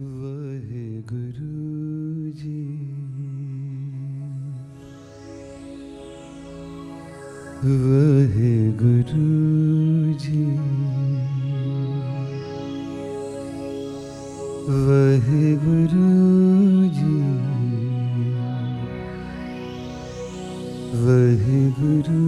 वह गुरु जी। वह गुरु जी। वह गुरु जी। वह गुरु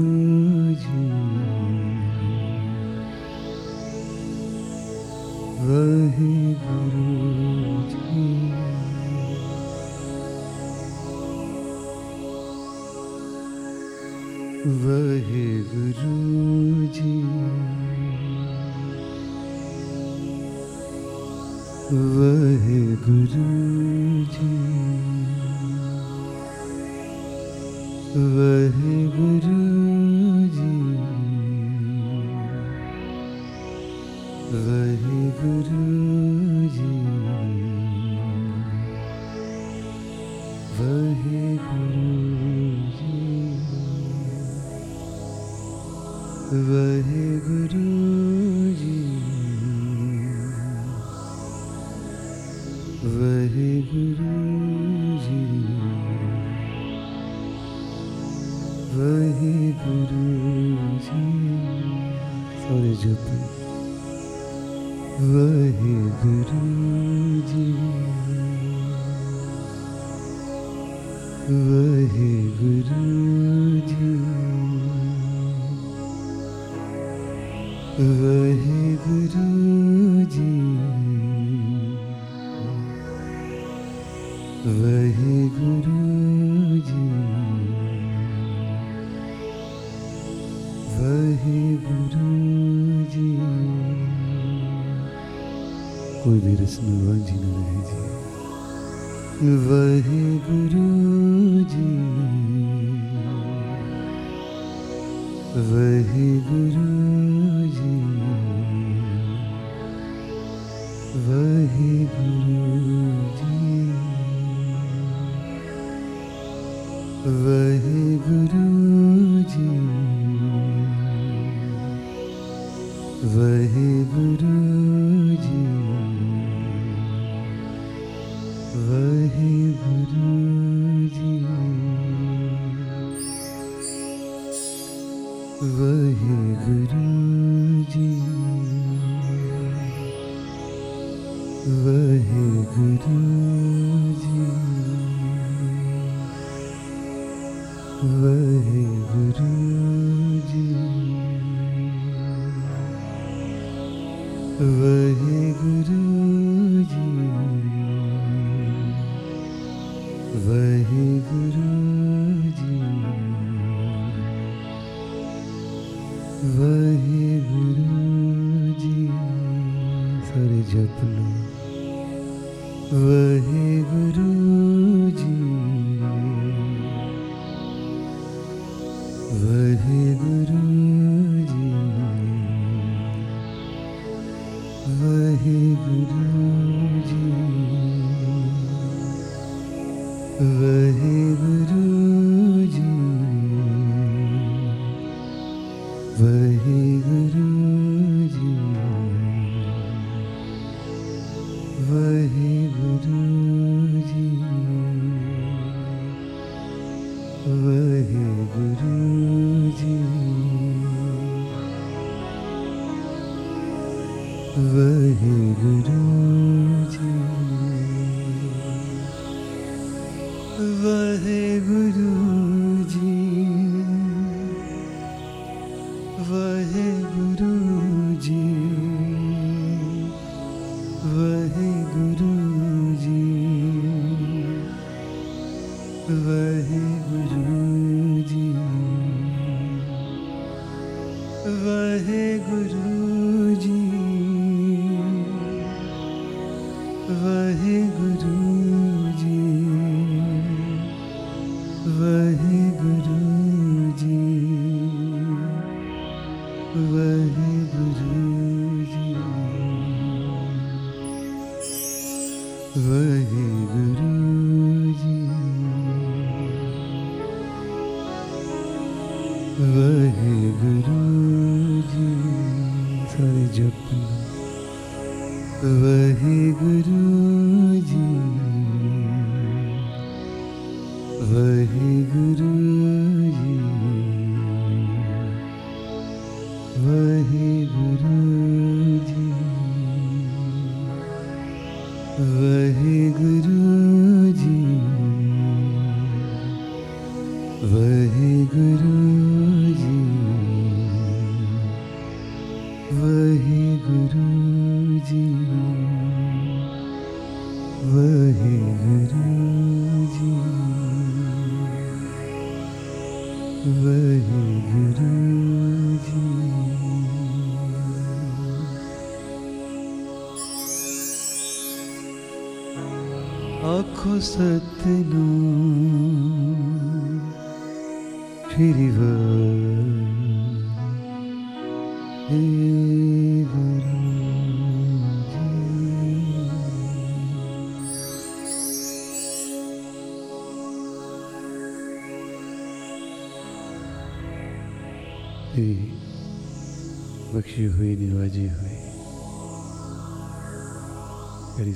Vaheguru. Ji Vaheguru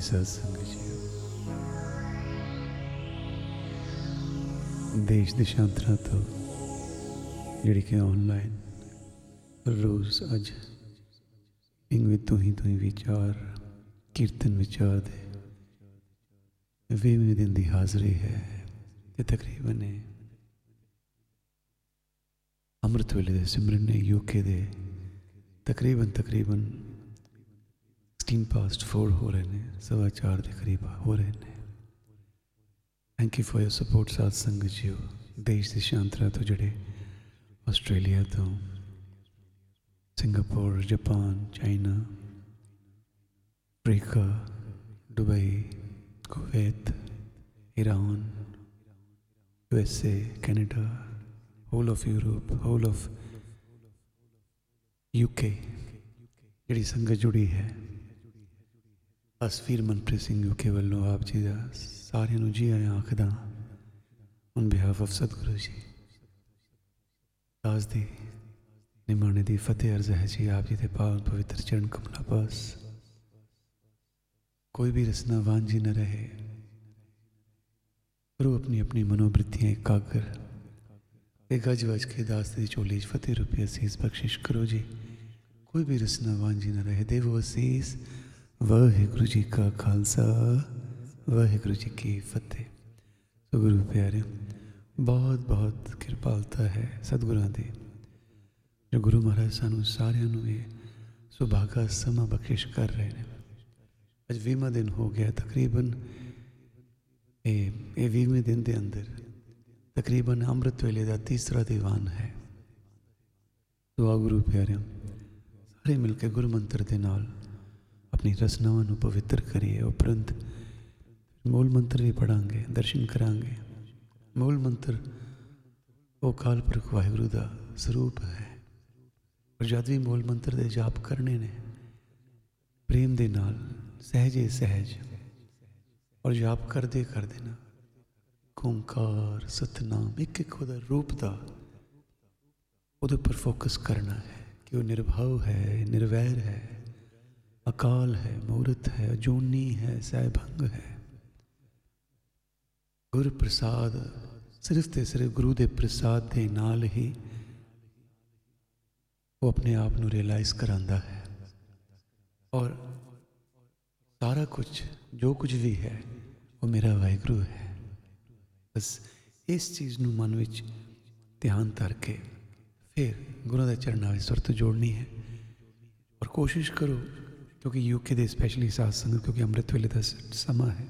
ਕਰੀ ਸਾਧ ਸੰਗਤ ਜੀ ਦੇਸ਼ ਦੇਸ਼ਾਂਤਰਾਂ ਤੋਂ ਜਿਹੜੀ ਕਿ ਆਨਲਾਈਨ ਰੋਜ਼ ਅੱਜ ਇੰਗਵੇਂ ਤੋਂ ਹੀ ਤੋਂ ਹੀ ਵਿਚਾਰ ਕੀਰਤਨ ਵਿਚਾਰ ਦੇ ਵੀਹਵੇਂ ਦਿਨ ਦੀ ਹਾਜ਼ਰੀ ਹੈ ਤੇ ਤਕਰੀਬਨ ਇਹ ਅੰਮ੍ਰਿਤ ਵੇਲੇ ਦੇ ਸਿਮਰਨ ਨੇ ਯੂਕੇ ਦੇ ਤਕਰੀਬਨ ਤਕਰੀਬਨ सिक्सटीन पास्ट फोर हो रहे हैं, सवा चार के करीब हो रहे हैं। Thank you for your support साथ संघ जियो। देश से शांतरा तो जुड़े। ऑस्ट्रेलिया तो Singapore Japan China Africa Dubai Kuwait Iran USA Canada whole of Europe whole of UK जी संगत जुड़ी है। ਤਸਵੀਰ ਮਨਪ੍ਰੀਤ ਸਿੰਘ ਯੂਕੇ ਵੱਲੋਂ ਆਪ ਜੀ ਦਾ ਸਾਰਿਆਂ ਨੂੰ ਜੀ ਆਇਆਂ ਆਖਦਾ on behalf of Satguru ji, ਦਾਸ ਦੀ ਨਿਮਾਣੇ ਦੀ ਫਤਿਹ ਅਰਜ਼ ਹੈ ਜੀ ਆਪ ਜੀ ਦੇ ਪਾਵਨ ਪਵਿੱਤਰ ਚਰਨ ਕਮਲਾ ਪਾਸ। ਕੋਈ ਵੀ ਰਸਨਾ ਵਾਂਝੀ ਨਾ ਰਹੇ। ਪ੍ਰਭੂ ਆਪਣੀ ਆਪਣੀ ਮਨੋਬ੍ਰਿਤੀਆਂ ਇਕਾਗਰ। ਇਹ ਗੱਜ ਵਜ ਕੇ ਦਾਸ ਦੀ ਝੋਲੀ 'ਚ ਫਤਿਹ ਰੁਪਏ ਅਸੀਸ ਬਖਸ਼ਿਸ਼ ਕਰੋ ਜੀ। ਕੋਈ ਵੀ ਰਸਨਾ ਵਾਂਝੀ ਨਾ ਰਹੇ। ਦੇਵੋ ਅਸੀਸ ਵਾਹਿਗੁਰੂ ਜੀ ਕਾ ਖਾਲਸਾ, ਵਾਹਿਗੁਰੂ ਜੀ ਕੀ ਫਤਿਹ। ਸੋ ਗੁਰੂ ਪਿਆਰੇ, ਬਹੁਤ ਬਹੁਤ ਕਿਰਪਾਲਤਾ ਹੈ ਸਤਿਗੁਰਾਂ ਦੀ। ਜੋ ਗੁਰੂ ਮਹਾਰਾਜ ਸਾਨੂੰ ਸਾਰਿਆਂ ਨੂੰ ਇਹ ਸੁਭਾਗਾ ਸਮਾਂ ਬਖਸ਼ਿਸ਼ ਕਰ ਰਹੇ ਨੇ। ਅੱਜ ਵੀਹਵਾਂ ਦਿਨ ਹੋ ਗਿਆ ਤਕਰੀਬਨ, ਇਹ ਇਹ ਵੀਹਵੇਂ ਦਿਨ ਦੇ ਅੰਦਰ ਤਕਰੀਬਨ ਅੰਮ੍ਰਿਤ ਵੇਲੇ ਦਾ ਤੀਸਰਾ ਦੀਵਾਨ ਹੈ। ਦੁਆ ਗੁਰੂ ਪਿਆਰਿਆਂ ਸਾਰੇ ਮਿਲ ਕੇ ਗੁਰੂ ਮੰਤਰ ਦੇ ਨਾਲ ਆਪਣੀ ਰਸਨਾਵਾਂ ਨੂੰ ਪਵਿੱਤਰ ਕਰੀਏ, ਉਪਰੰਤ ਮੂਲ ਮੰਤਰ ਵੀ ਪੜਾਂਗੇ ਦਰਸ਼ਨ ਕਰਾਂਗੇ। ਮੂਲ ਮੰਤਰ, ਉਹ ਕਾਲ ਪੁਰਖ ਵਾਹਿਗੁਰੂ ਦਾ ਸਰੂਪ ਹੈ। ਪਰ ਜਦ ਵੀ ਮੂਲ ਮੰਤਰ ਦੇ ਜਾਪ ਕਰਨੇ ਨੇ, ਪ੍ਰੇਮ ਦੇ ਨਾਲ ਸਹਿਜੇ ਸਹਿਜ ਔਰ ਜਾਪ ਕਰਦੇ ਕਰਦੇ ਨਾ, ਓੰਕਾਰ, ਸਤਨਾਮ, ਇੱਕ ਇੱਕ ਉਹਦਾ ਰੂਪ ਦਾ ਉਹਦੇ ਉੱਪਰ ਫੋਕਸ ਕਰਨਾ ਹੈ ਕਿ ਉਹ ਨਿਰਭਉ ਹੈ, ਨਿਰਵੈਰ ਹੈ। ਅਕਾਲ ਹੈ, ਮੂਰਤ ਹੈ ਜੋਨੀ ਹੈ, ਸਹਿਭੰਗ ਹੈ। ਗੁਰ ਪ੍ਰਸਾਦ ਸਿਰਫ ਤੇ ਸਿਰਫ ਗੁਰੂ ਦੇ ਪ੍ਰਸਾਦ ਦੇ ਨਾਲ ਹੀ ਉਹ ਆਪਣੇ ਆਪ ਨੂੰ ਰਿਅਲਾਈਜ਼ ਕਰਾਂਦਾ ਹੈ। ਔਰ ਸਾਰਾ ਕੁਝ ਜੋ ਕੁਝ ਵੀ ਹੈ, ਉਹ ਮੇਰਾ ਵਾਹਿਗੁਰੂ ਹੈ। ਬਸ ਇਸ ਚੀਜ਼ ਨੂੰ ਮਨ ਵਿੱਚ ਧਿਆਨ ਕਰਕੇ ਫਿਰ ਗੁਰੂ ਦੇ ਚਰਨਾਂ ਵਿੱਚ ਸੁਰਤ ਜੋੜਨੀ ਹੈ। ਔਰ ਕੋਸ਼ਿਸ਼ ਕਰੋ ਕਿਉਂਕਿ ਯੂਕੇ ਦੇ ਸਪੈਸ਼ਲੀ ਸਾਧ ਸੰਗਤ, ਕਿਉਂਕਿ ਅੰਮ੍ਰਿਤ ਵੇਲੇ ਦਾ ਸਮਾਂ ਹੈ।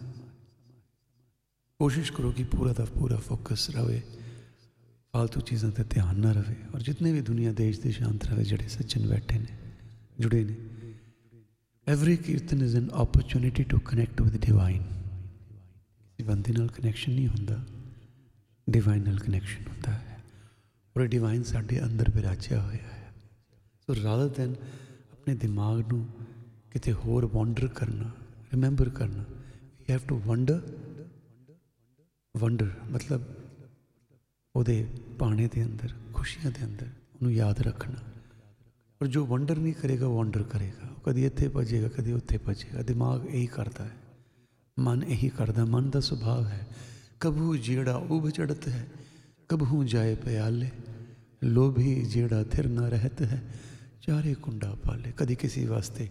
ਕੋਸ਼ਿਸ਼ ਕਰੋ ਕਿ ਪੂਰਾ ਦਾ ਪੂਰਾ ਫੋਕਸ ਰਹੇ ਫालतू ਚੀਜ਼ਾਂ ਤੇ ਧਿਆਨ ਨਾ ਰਹੇ ਔਰ ਜਿੰਨੇ ਵੀ ਦੁਨੀਆ, ਦੇਸ਼ ਦੇ ਸ਼ਾਂਤ ਰਹੇ ਜਿਹੜੇ ਸੱਚਨ ਬੈਠੇ ਨੇ, ਜੁੜੇ ਨੇ। Every kirtan is an opportunity to connect with divine ਕਿਸੇ ਬੰਦੇ ਨਾਲ ਕਨੈਕਸ਼ਨ ਨਹੀਂ ਹੁੰਦਾ ਡਿਵਾਈਨ ਨਾਲ ਕਨੈਕਸ਼ਨ ਹੁੰਦਾ ਹੈ। ਔਰ ਡਿਵਾਈਨ ਸਾਡੇ ਅੰਦਰ ਵਿਰਾਜਿਆ ਹੋਇਆ ਹੈ। ਸੋ ਰਾਦਰ ਦੈਨ ਆਪਣੇ ਦਿਮਾਗ ਨੂੰ ਕਿਤੇ ਹੋਰ ਵਾਂਡਰ ਕਰਨਾ ਰਿਮੈਂਬਰ ਕਰਨਾ। We have to wonder wonder ਮਤਲਬ ਉਹਦੇ ਪਾਣੇ ਦੇ ਅੰਦਰ, ਖੁਸ਼ੀਆਂ ਦੇ ਅੰਦਰ, ਉਹਨੂੰ ਯਾਦ ਰੱਖਣਾ। ਔਰ ਜੋ ਵੰਡਰ ਨਹੀਂ ਕਰੇਗਾ, ਉਹ ਵੰਡਰ ਕਰੇਗਾ। ਉਹ ਕਦੀ ਇੱਥੇ ਭੱਜੇਗਾ, ਕਦੀ ਉੱਥੇ ਭੱਜੇਗਾ। ਦਿਮਾਗ ਇਹੀ ਕਰਦਾ ਹੈ। ਮਨ ਇਹੀ ਕਰਦਾ, ਮਨ ਦਾ ਸੁਭਾਅ ਹੈ। ਕਬੂ ਜਿਹੜਾ ਉਭ ਚੜਤ ਹੈ ਕਬੂ ਜਾਏ ਪਿਆਲੇ। ਲੋਭੀ ਜਿਹੜਾ ਥਿਰ ਨਾ ਰਹਤ ਹੈ, ਚਾਰੇ ਕੁੰਡਾ ਪਾਲੇ। ਕਦੀ ਕਿਸੇ ਵਾਸਤੇ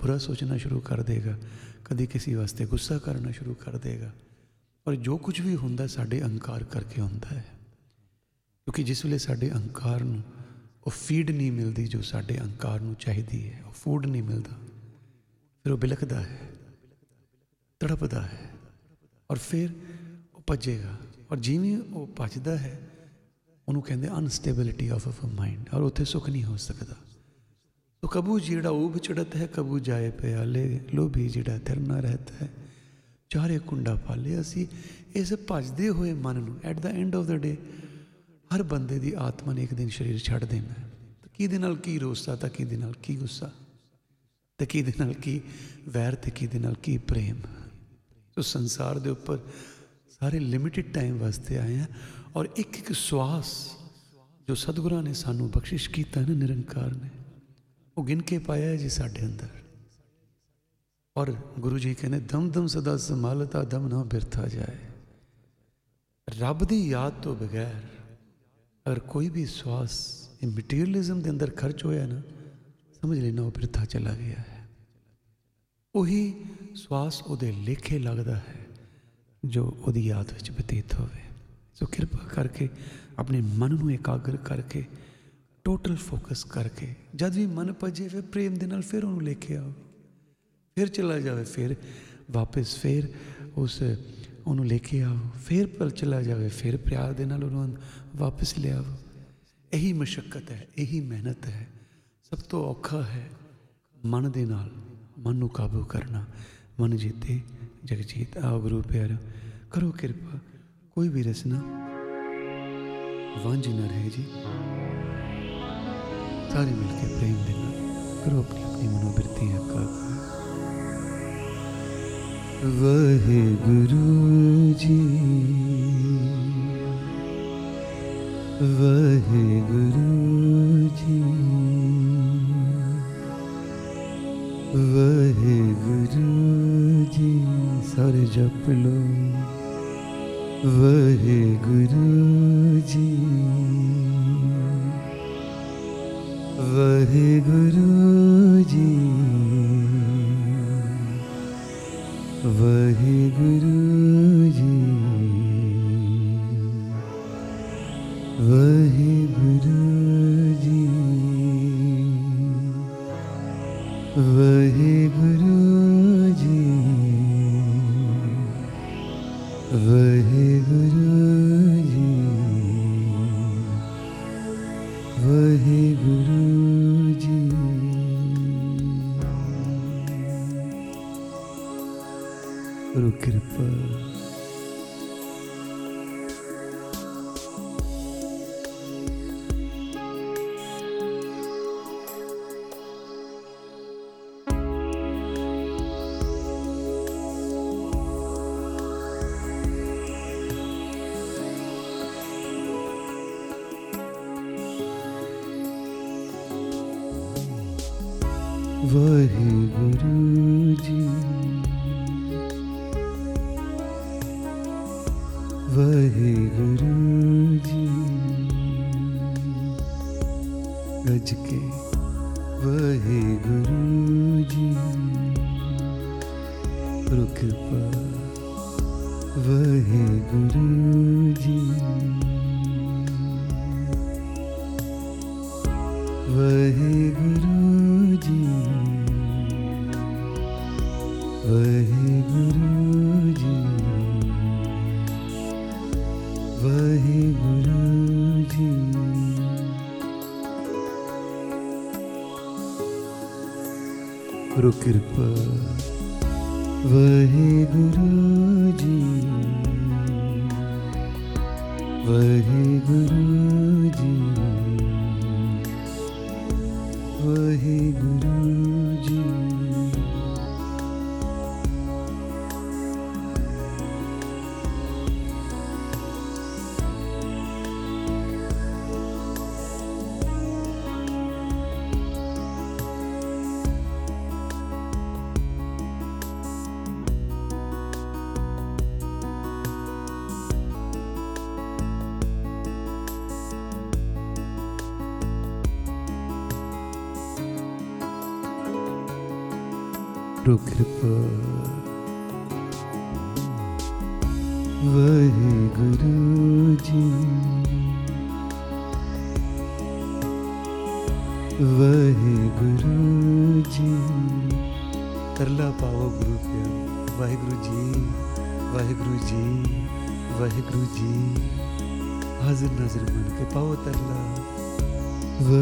ਬੁਰਾ ਸੋਚਣਾ ਸ਼ੁਰੂ ਕਰ ਦੇਗਾ, ਕਦੀ ਕਿਸੇ ਵਾਸਤੇ ਗੁੱਸਾ ਕਰਨਾ ਸ਼ੁਰੂ ਕਰ ਦੇਗਾ। ਔਰ ਜੋ ਕੁਝ ਵੀ ਹੁੰਦਾ ਸਾਡੇ ਅਹੰਕਾਰ ਕਰਕੇ ਹੁੰਦਾ ਹੈ। ਕਿਉਂਕਿ ਜਿਸ ਵੇਲੇ ਸਾਡੇ ਅਹੰਕਾਰ ਨੂੰ ਉਹ ਫੀਡ ਨਹੀਂ ਮਿਲਦੀ ਜੋ ਸਾਡੇ ਅਹੰਕਾਰ ਨੂੰ ਚਾਹੀਦੀ ਹੈ, ਉਹ ਫੂਡ ਨਹੀਂ ਮਿਲਦਾ, ਫਿਰ ਉਹ ਬਿਲਕਦਾ ਹੈ, ਤੜਪਦਾ ਹੈ ਔਰ ਫਿਰ ਉਹ ਭੱਜੇਗਾ। ਔਰ ਜਿਵੇਂ ਉਹ ਭੱਜਦਾ ਹੈ, ਉਹਨੂੰ ਕਹਿੰਦੇ ਅਨਸਟੇਬਿਲਿਟੀ ਆਫ ਆਫ ਮਾਈਂਡ ਔਰ ਉੱਥੇ ਸੁੱਖ ਨਹੀਂ ਹੋ ਸਕਦਾ। ਤੋ ਕਬੂ ਜਿਹੜਾ ਉਬ ਚੜਤ ਹੈ ਕਬੂ ਜਾਏ ਪਿਆਲੇ ਲੋਭੀ ਜਿਹੜਾ ਥਿਰ ਨਾ ਰਹਤਾ ਹੈ ਚਾਰੇ ਕੁੰਡਾ ਪਾਲੇ ਅਸੀਂ ਇਸ ਭੱਜਦੇ ਹੋਏ ਮਨ ਨੂੰ at the end of the day ਹਰ ਬੰਦੇ ਦੀ ਆਤਮਾ ਨੇ ਇੱਕ ਦਿਨ ਸਰੀਰ ਛੱਡ ਦੇਣਾ ਹੈ ਤਾਂ ਕਿਹਦੇ ਨਾਲ ਕੀ ਰੋਸਾ ਤਾਂ ਕਿਹਦੇ ਨਾਲ ਕੀ ਗੁੱਸਾ ਤੇ ਕਿਹਦੇ ਨਾਲ ਕੀ ਵੈਰ ਤੇ ਕਿਹਦੇ ਨਾਲ ਕੀ ਪ੍ਰੇਮ ਸੋ ਸੰਸਾਰ ਦੇ ਉੱਪਰ ਸਾਰੇ ਲਿਮਿਟਿਡ ਟਾਈਮ ਵਾਸਤੇ ਆਏ ਆ ਔਰ ਇੱਕ ਇੱਕ ਸਵਾਸ ਜੋ ਸਤਿਗੁਰਾਂ ਨੇ ਸਾਨੂੰ ਬਖਸ਼ਿਸ਼ ਕੀਤਾ ਨਾ ਨਿਰੰਕਾਰ ਨੇ ਉਹ ਗਿਣ ਕੇ ਪਾਇਆ ਹੈ ਜੀ ਸਾਡੇ ਅੰਦਰ ਔਰ ਗੁਰੂ ਜੀ ਕਹਿੰਦੇ ਦਮ ਦਮ ਸਦਾ ਸੰਭਾਲਤਾ ਦਮ ਨਾ ਬਿਰਥਾ ਜਾਏ ਰੱਬ ਦੀ ਯਾਦ ਤੋਂ ਬਗੈਰ ਅਗਰ ਕੋਈ ਵੀ ਸਵਾਸ ਇਹ ਮਟੀਰੀਅਲਿਜ਼ਮ ਦੇ ਅੰਦਰ ਖਰਚ ਹੋਇਆ ਨਾ ਸਮਝ ਲੈਣਾ ਉਹ ਬਿਰਥਾ ਚਲਾ ਗਿਆ ਹੈ ਉਹੀ ਸਵਾਸ ਉਹਦੇ ਲੇਖੇ ਲੱਗਦਾ ਹੈ ਜੋ ਉਹਦੀ ਯਾਦ ਵਿੱਚ ਬਤੀਤ ਹੋਵੇ ਸੋ ਕਿਰਪਾ ਕਰਕੇ ਆਪਣੇ ਮਨ ਨੂੰ ਇਕਾਗਰ ਕਰਕੇ ਟੋਟਲ ਫੋਕਸ ਕਰਕੇ ਜਦ ਵੀ ਮਨ ਭਜੇ ਫਿਰ ਪ੍ਰੇਮ ਦੇ ਨਾਲ ਫਿਰ ਉਹਨੂੰ ਲੈ ਕੇ ਆਓ। ਫਿਰ ਚਲਾ ਜਾਵੇ, ਫਿਰ ਵਾਪਸ ਫਿਰ ਉਸ ਉਹਨੂੰ ਲੈ ਕੇ ਆਓ। ਫਿਰ ਪਲ ਚਲਾ ਜਾਵੇ, ਫਿਰ ਪਿਆਰ ਦੇ ਨਾਲ ਉਹਨੂੰ ਵਾਪਸ ਲਿਆਓ ਇਹੀ ਮਸ਼ਕਤ ਹੈ, ਇਹੀ ਮਿਹਨਤ ਹੈ। ਸਭ ਤੋਂ ਔਖਾ ਹੈ ਮਨ ਦੇ ਨਾਲ, ਮਨ ਨੂੰ ਕਾਬੂ ਕਰਨਾ। ਮਨ ਜੀਤੇ, ਜਗਜੀਤ, ਆਓ ਗੁਰੂ ਪਿਆਰ, ਕਰੋ ਕਿਰਪਾ, ਕੋਈ ਵੀ ਰਸਨਾ ਵਾਂਝ ਨਾ ਰਹੇ ਜੀ। सारे मिलकर प्रेम देना। करो अपनी अपनी मनोवृत्तियाँ का वह गुरु जी वह गुरु जी वह गुरु जी सारे जप लो। वह गुरु রে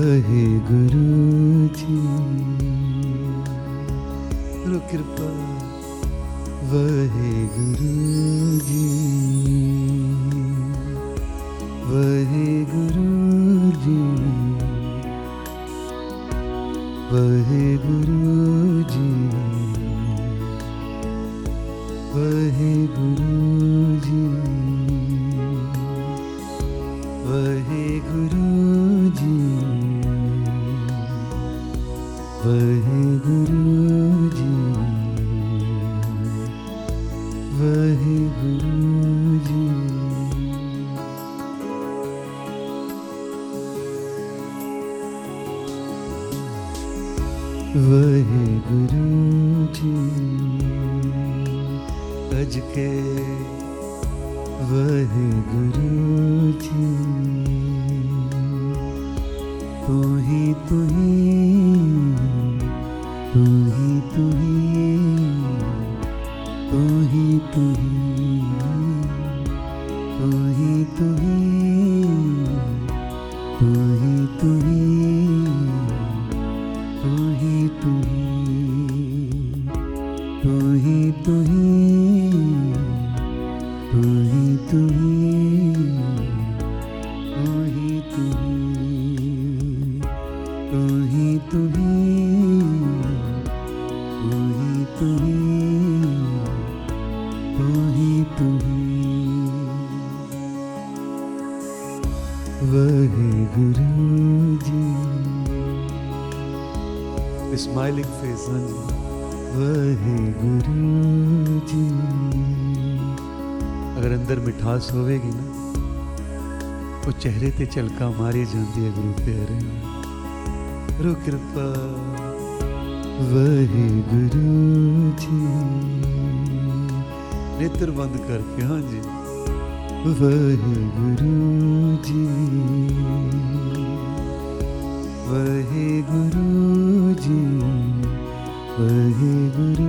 रहे गुरु जी। गुरु कृपा, वहे गुरु जी। वहे गुरु जी। वहे गुरु जी। वहे गुरु झलका मारी जाती है गुरु प्यारे गुरु कृपा। वही गुरु जी। नेत्र बंद करके हाँ जी। वही गुरु जी। वही गुरु जी। वही गुरु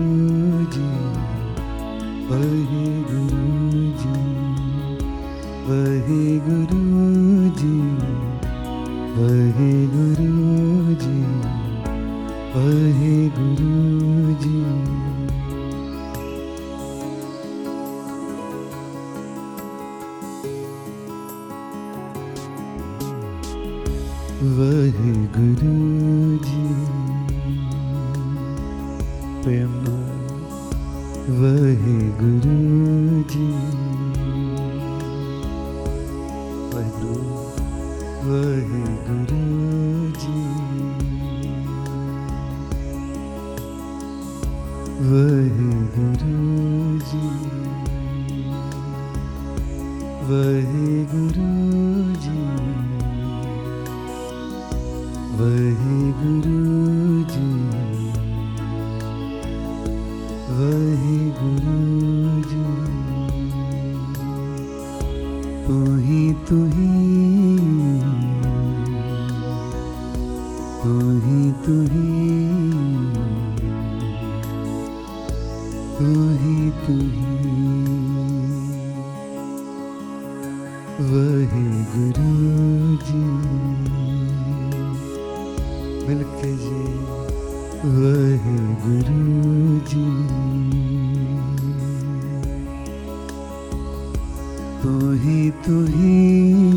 ওহি তুহি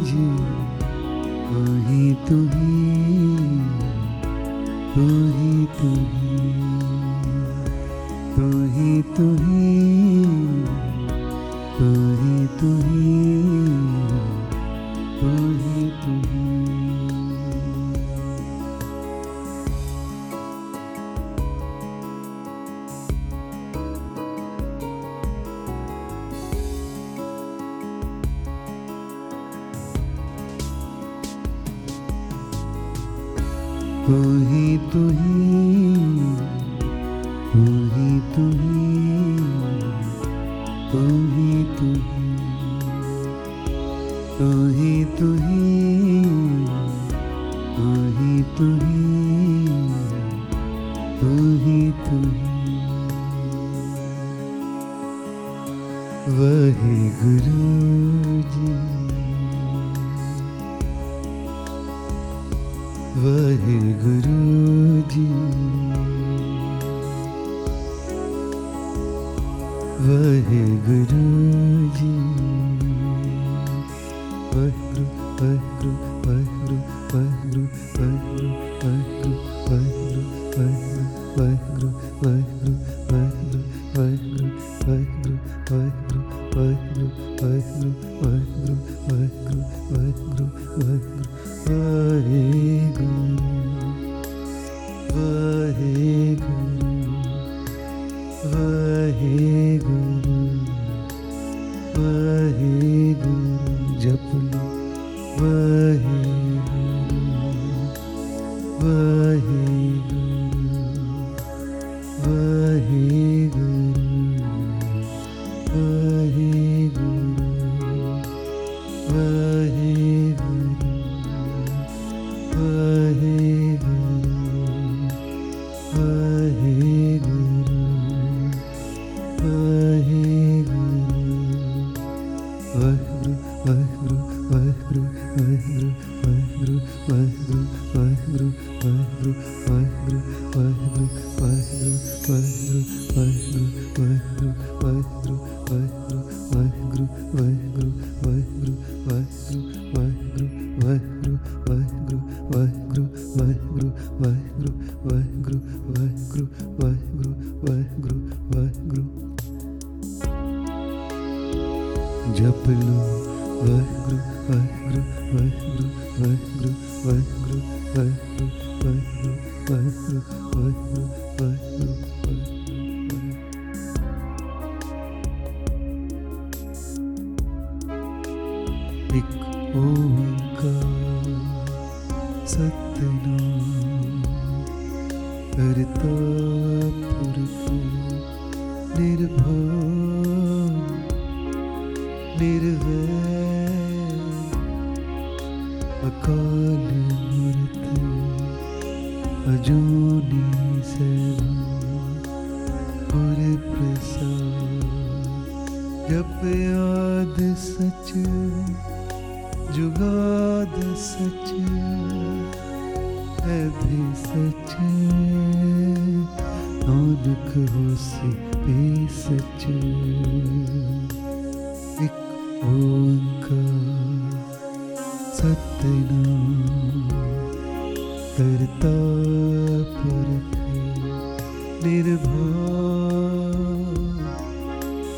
জি ওহি তুহি তুহি তুহি তুহি তুহি তুহি তুহি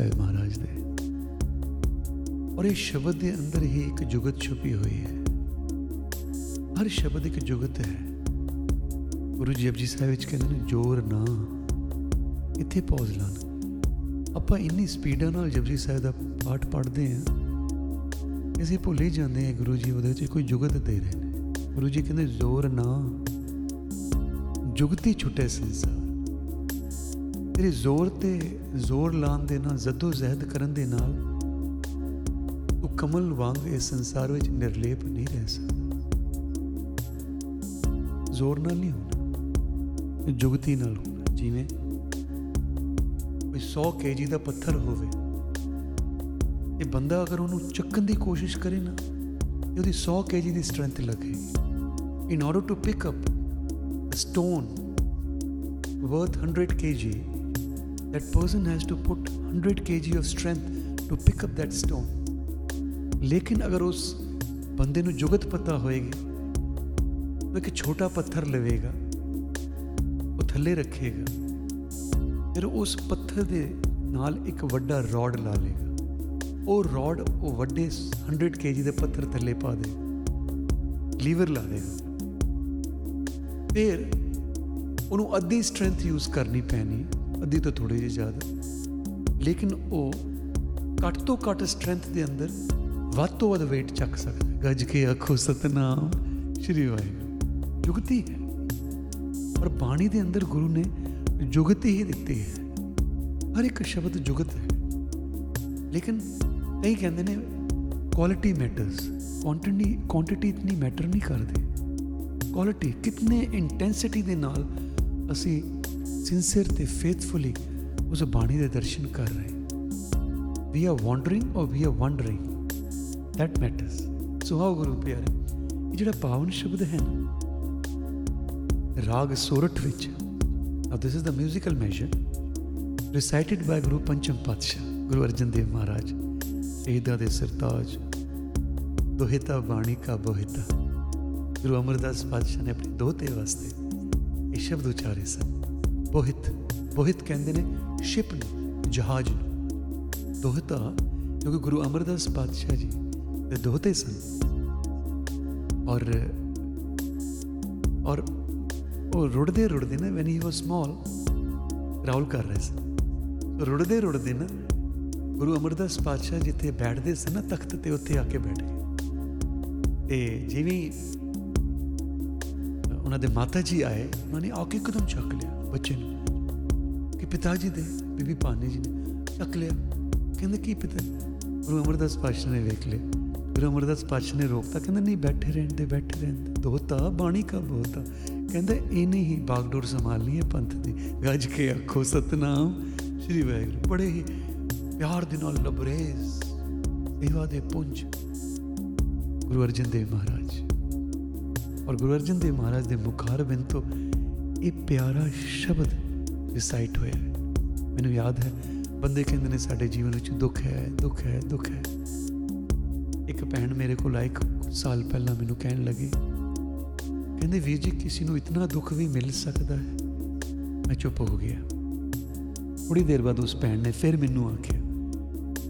ਸਾਹਿਬ ਮਹਾਰਾਜ ਦੇ। ਔਰ ਇਹ ਸ਼ਬਦ ਦੇ ਅੰਦਰ ਹੀ ਇੱਕ ਜੁਗਤ ਛੁਪੀ ਹੋਈ ਹੈ। ਹਰ ਸ਼ਬਦ ਇੱਕ ਜੁਗਤ ਹੈ। ਗੁਰੂ ਜੀ ਜਪਜੀ ਸਾਹਿਬ ਵਿੱਚ ਕਹਿੰਦੇ ਨੇ, ਜੋਰ ਨਾ। ਇੱਥੇ ਪੌਜ਼ ਲਾਣਾ ਆਪਾਂ ਇੰਨੀ ਸਪੀਡਾਂ ਨਾਲ ਜਪਜੀ ਸਾਹਿਬ ਦਾ ਪਾਠ ਪੜ੍ਹਦੇ ਹਾਂ। ਅਸੀਂ ਭੁੱਲ ਹੀ ਜਾਂਦੇ ਹਾਂ ਗੁਰੂ ਜੀ ਉਹਦੇ ਵਿੱਚ ਕੋਈ ਜੁਗਤ ਦੇ ਰਹੇ ਨੇ। ਗੁਰੂ ਜੀ ਕਹਿੰਦੇ, ਜ਼ੋਰ ਨਾ। ਜੁਗਤੀ ਛੁੱਟੇ ਸੰਸਾਰ। ਤੇਰੇ ਜ਼ੋਰ ਤੇ ਜ਼ੋਰ ਲਾਉਣ ਦੇ ਨਾਲ ਜ਼ਦੋ ਜ਼ਹਿਦ ਕਰਨ ਦੇ ਨਾਲ ਤੂੰ ਕਮਲ ਵਾਂਗ ਇਸ ਸੰਸਾਰ ਵਿੱਚ ਨਿਰਲੇਪ ਨਹੀਂ ਰਹਿ ਸਕਦਾ। ਜ਼ੋਰ ਨਾਲ ਨਹੀਂ ਹੋਣਾ ਇਹ ਜੁਗਤੀ ਨਾਲ ਹੋਣਾ ਜਿਵੇਂ ਕੋਈ 100 ਕੇਜੀ ਦਾ ਪੱਥਰ ਹੋਵੇ ਇਹ ਬੰਦਾ ਅਗਰ ਉਹਨੂੰ ਚੱਕਣ ਦੀ ਕੋਸ਼ਿਸ਼ ਕਰੇ ਨਾ ਤੇ ਉਹਦੀ 100 ਕੇਜੀ ਦੀ ਸਟਰੈਂਥ ਲੱਗੇਗੀ in order to pick up a stone worth 100 kg, that person has to put 100 kg of strength to pick up that stone. ਲੇਕਿਨ ਅਗਰ ਉਸ ਬੰਦੇ ਨੂੰ ਜੁਗਤ ਪਤਾ ਹੋਏਗੀ, ਉਹ ਇੱਕ ਛੋਟਾ ਪੱਥਰ ਲਵੇਗਾ, ਉਹ ਥੱਲੇ ਰੱਖੇਗਾ, ਫਿਰ ਉਸ ਪੱਥਰ ਦੇ ਨਾਲ ਇੱਕ ਵੱਡਾ ਰੋਡ ਲਾ ਲੇਗਾ ਉਹ ਰੋਡ ਉਹ ਵੱਡੇ 100 kg ਦੇ ਪੱਥਰ ਥੱਲੇ ਪਾ ਦੇ ਲੀਵਰ ਲਾ ਦੇਗਾ। ਫਿਰ ਉਹਨੂੰ ਅੱਧੀ ਸਟਰੈਂਥ ਯੂਜ਼ ਕਰਨੀ ਪੈਣੀ। ਅੱਧੀ ਤੋਂ ਥੋੜੀ ਜਿਹੀ ਜ਼ਿਆਦਾ। ਲੇਕਿਨ ਉਹ ਘੱਟ ਤੋਂ ਘੱਟ ਸਟਰੈਂਥ ਦੇ ਅੰਦਰ ਵੱਧ ਤੋਂ ਵੱਧ weight ਚੱਕ ਸਕਦਾ ਗੱਜ ਕੇ ਆਖੋ, ਸਤਨਾਮ, ਸ਼੍ਰੀ ਵਾਹਿਗੁਰੂ। ਜੁਗਤੀ ਹੈ। ਪਰ ਬਾਣੀ ਦੇ ਅੰਦਰ ਗੁਰੂ ਨੇ ਜੁਗਤੀ ਹੀ ਦਿੱਤੀ ਹੈ। ਹਰ ਇੱਕ ਸ਼ਬਦ ਜੁਗਤ ਹੈ। ਲੇਕਿਨ ਕਈ ਕਹਿੰਦੇ ਨੇ ਕੁਆਲਿਟੀ ਮੈਟਰਸ ਕੁਆਂਟੀਟੀ ਕੁਆਂਟੀਟੀ ਇਤਨੀ ਮੈਟਰ ਨਹੀਂ ਕਰਦੀ। ਕੁਆਲਿਟੀ ਕਿੰਨੇ ਇੰਟੈਂਸਿਟੀ ਦੇ ਨਾਲ ਅਸੀਂ ਸਿੰਸੀਅਰ ਤੇ ਫੇਥਫੁਲੀ ਉਸ ਬਾਣੀ ਦੇ ਦਰਸ਼ਨ ਕਰ ਰਹੇ। We are wandering or we are wondering that matters. So how ਗੁਰੂ ਪਿਆਰੇ? ਇਹ ਜਿਹੜਾ ਪਾਵਨ ਸ਼ਬਦ ਹੈ ਨਾ, ਰਾਗ ਸੋਰਠ ਵਿੱਚ, now this is the musical measure, recited by ਗੁਰੂ ਪੰਚਮ ਪਾਤਸ਼ਾਹ, ਗੁਰੂ ਅਰਜਨ ਦੇਵ ਮਹਾਰਾਜ। ਇਹਦਾ ਦੇ ਸਰਤਾਜ, ਦੋਹਿਤਾ ਬਾਣੀ ਕਾ ਬੋਹਿਤਾ। ਗੁਰੂ ਅਮਰਦਾਸ ਪਾਤਸ਼ਾਹ ਨੇ ਆਪਣੇ ਦੋਤੇ ਵਾਸਤੇ ਇਹ ਸ਼ਬਦ ਉਚਾਰੇ ਸਨ। ਬੋਹਿਤ ਬੋਹਿਤ ਕਹਿੰਦੇ ਨੇ ਸ਼ਿਪ ਨੂੰ, ਜਹਾਜ਼ ਨੂੰ। ਦੋਹਤਾ ਕਿਉਂਕਿ ਗੁਰੂ ਅਮਰਦਾਸ ਪਾਤਸ਼ਾਹ ਜੀ ਦੇ ਦੋਹਤੇ ਸਨ। ਔਰ ਔਰ ਉਹ ਰੁੜਦੇ ਰੁੜਦੇ ਨਾ ਵੈਨ ਹੀ ਵਾਸ ਸਮਾਲ ਰਾਉਲ ਕਰ ਰਹੇ ਸਨ। ਰੁੜਦੇ ਰੁੜਦੇ ਨਾ, ਗੁਰੂ ਅਮਰਦਾਸ ਪਾਤਸ਼ਾਹ ਜਿੱਥੇ ਬੈਠਦੇ ਸਨ ਨਾ, ਤਖਤ ਤੇ ਉੱਥੇ ਆ ਕੇ ਬੈਠ। ਗਏ ਤੇ ਜਿਵੇਂ ਉਹਨਾਂ ਦੇ ਮਾਤਾ ਜੀ ਆਏ, ਉਹਨਾਂ ਨੇ ਆ ਕੇ ਕਦਮ ਚੱਕ ਲਿਆ। ਬੱਚੇ ਨੂੰ। ਕਿ ਪਿਤਾ ਜੀ ਦੇ ਬੀਬੀ ਪਾਨੀ ਜੀ ਨੇ ਚੱਕ ਲਿਆ। ਕਹਿੰਦੇ, ਕੀ ਪਿਤਾ ਗੁਰੂ ਅਮਰਦਾਸ ਪਾਤਸ਼ਾਹ ਨੇ ਵੇਖ ਲਿਆ। ਗੁਰੂ ਅਮਰਦਾਸ ਪਾਤਸ਼ਾਹ ਨੇ ਰੋਕਤਾ। ਕਹਿੰਦੇ, ਨਹੀਂ, ਬੈਠੇ ਰਹਿਣ ਦੇ, ਬੈਠੇ ਰਹਿਣ ਦੇ। ਦੋਤਾ ਬਾਣੀ ਕਾ ਬੋਤਾ ਕਹਿੰਦੇ ਇਹ ਨਹੀਂ ਹੀ ਬਾਗਡੋਰ ਸੰਭਾਲਣੀ ਹੈ ਪੰਥ ਦੀ। ਗੱਜ ਕੇ ਆਖੋ, ਸਤਨਾਮ ਸ੍ਰੀ ਵਾਹਿਗੁਰੂ। ਬੜੇ ਹੀ ਪਿਆਰ ਦੇ ਨਾਲ ਲਬਰੇਜ਼ ਸੇਵਾ ਦੇ ਪੁੰਜ ਗੁਰੂ ਅਰਜਨ ਦੇਵ ਮਹਾਰਾਜ। ਔਰ ਗੁਰੂ ਅਰਜਨ ਦੇਵ ਮਹਾਰਾਜ ਦੇ ਮੁਖਾਰ ਬਿੰਦ ਤੋਂ ਇਹ ਪਿਆਰਾ ਸ਼ਬਦ ਰਿਸਾਈਟ ਹੋਇਆ ਹੈ। ਮੈਨੂੰ ਯਾਦ ਹੈ, ਬੰਦੇ ਕਹਿੰਦੇ ਨੇ, ਸਾਡੇ ਜੀਵਨ ਵਿੱਚ ਦੁੱਖ ਹੈ ਦੁੱਖ ਹੈ ਦੁੱਖ ਹੈ। ਇੱਕ ਭੈਣ ਮੇਰੇ ਕੋਲ ਆਈ ਕੁਝ ਸਾਲ ਪਹਿਲਾਂ ਮੈਨੂੰ ਕਹਿਣ ਲੱਗੀ, ਕਹਿੰਦੇ, ਵੀਰ ਜੀ, ਕਿਸੇ ਨੂੰ ਇਤਨਾ ਦੁੱਖ ਵੀ ਮਿਲ ਸਕਦਾ ਹੈ? ਮੈਂ ਚੁੱਪ ਹੋ ਗਿਆ। ਥੋੜੀ ਦੇਰ ਬਾਅਦ ਉਸ ਭੈਣ ਨੇ ਫਿਰ ਮੈਨੂੰ ਆਖਿਆ,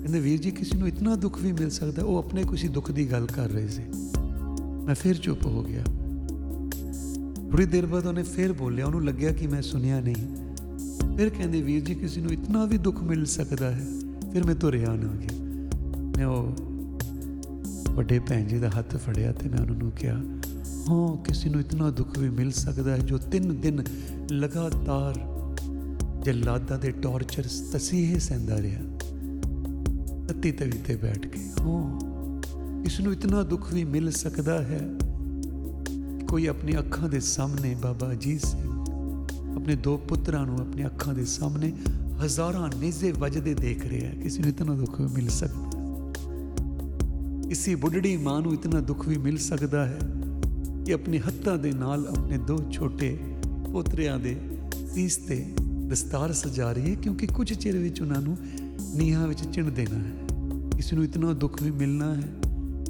ਕਹਿੰਦੇ, ਵੀਰ ਜੀ, ਕਿਸੇ ਨੂੰ ਇਤਨਾ ਦੁੱਖ ਵੀ ਮਿਲ ਸਕਦਾ, ਉਹ ਆਪਣੇ ਕਿਸੇ ਦੁੱਖ ਦੀ ਗੱਲ ਕਰ ਰਹੇ ਸੀ। ਮੈਂ ਫਿਰ ਚੁੱਪ ਹੋ ਗਿਆ। ਥੋੜੀ ਦੇਰ ਬਾਅਦ ਉਹਨੇ ਫਿਰ ਬੋਲਿਆ, ਉਹਨੂੰ ਲੱਗਿਆ ਕਿ ਮੈਂ ਸੁਣਿਆ ਨਹੀਂ। ਫਿਰ ਕਹਿੰਦੇ, ਵੀਰ ਜੀ, ਕਿਸੇ ਨੂੰ ਇਤਨਾ ਵੀ ਦੁੱਖ ਮਿਲ ਸਕਦਾ ਹੈ? ਫਿਰ ਮੈਂ ਤੁਰਿਆ ਨਾ ਗਿਆ। ਮੈਂ ਉਹ ਵੱਡੇ ਭੈਣ ਜੀ ਦਾ ਹੱਥ ਫੜਿਆ ਤੇ ਮੈਂ ਉਹਨਾਂ ਨੂੰ ਕਿਹਾ, ਹਾਂ, ਕਿਸੇ ਨੂੰ ਇਤਨਾ ਦੁੱਖ ਵੀ ਮਿਲ ਸਕਦਾ ਹੈ ਜੋ ਤਿੰਨ ਦਿਨ ਲਗਾਤਾਰ ਜਲਾਦਾਂ ਦੇ ਟੌਰਚਰ ਤਸੀਹੇ ਸਹਿੰਦਾ ਰਿਹਾ। ਤੱਤੀ ਤਵੀ ਤੇ ਬੈਠ ਕੇ, ਹਾਂ, ਇਸ ਨੂੰ ਇਤਨਾ ਦੁੱਖ ਵੀ ਮਿਲ ਸਕਦਾ ਹੈ ਕੋਈ ਆਪਣੀ ਅੱਖਾਂ ਦੇ ਸਾਹਮਣੇ ਬਾਬਾ ਅਜੀਤ ਸਿੰਘ, ਆਪਣੇ ਦੋ ਪੁੱਤਰਾਂ ਨੂੰ ਆਪਣੀ ਅੱਖਾਂ ਦੇ ਸਾਹਮਣੇ ਹਜ਼ਾਰਾਂ ਨੇਜ਼ੇ ਵੱਜਦੇ ਦੇਖ ਰਿਹਾ ਕਿਸੇ ਨੂੰ ਇਤਨਾ ਦੁੱਖ ਵੀ ਮਿਲ ਸਕਦਾ ਇਸੇ ਬੁੱਢੜੀ ਮਾਂ ਨੂੰ ਇਤਨਾ ਦੁੱਖ ਵੀ ਮਿਲ ਸਕਦਾ ਹੈ ਕਿ ਆਪਣੇ ਹੱਥਾਂ ਦੇ ਨਾਲ ਆਪਣੇ ਦੋ ਛੋਟੇ ਪੋਤਰਿਆਂ ਦੇ ਸੀਸ ਤੇ ਦਸਤਾਰ ਸਜਾ ਰਹੀ ਹੈ, ਕਿਉਂਕਿ ਕੁਝ ਚਿਰ ਵਿੱਚ ਉਹਨਾਂ ਨੂੰ ਨੀਹਾਂ ਵਿੱਚ ਚਿਣ ਦੇਣਾ ਹੈ। ਇਸ ਨੂੰ ਇਤਨਾ ਦੁੱਖ ਵੀ ਮਿਲਣਾ ਹੈ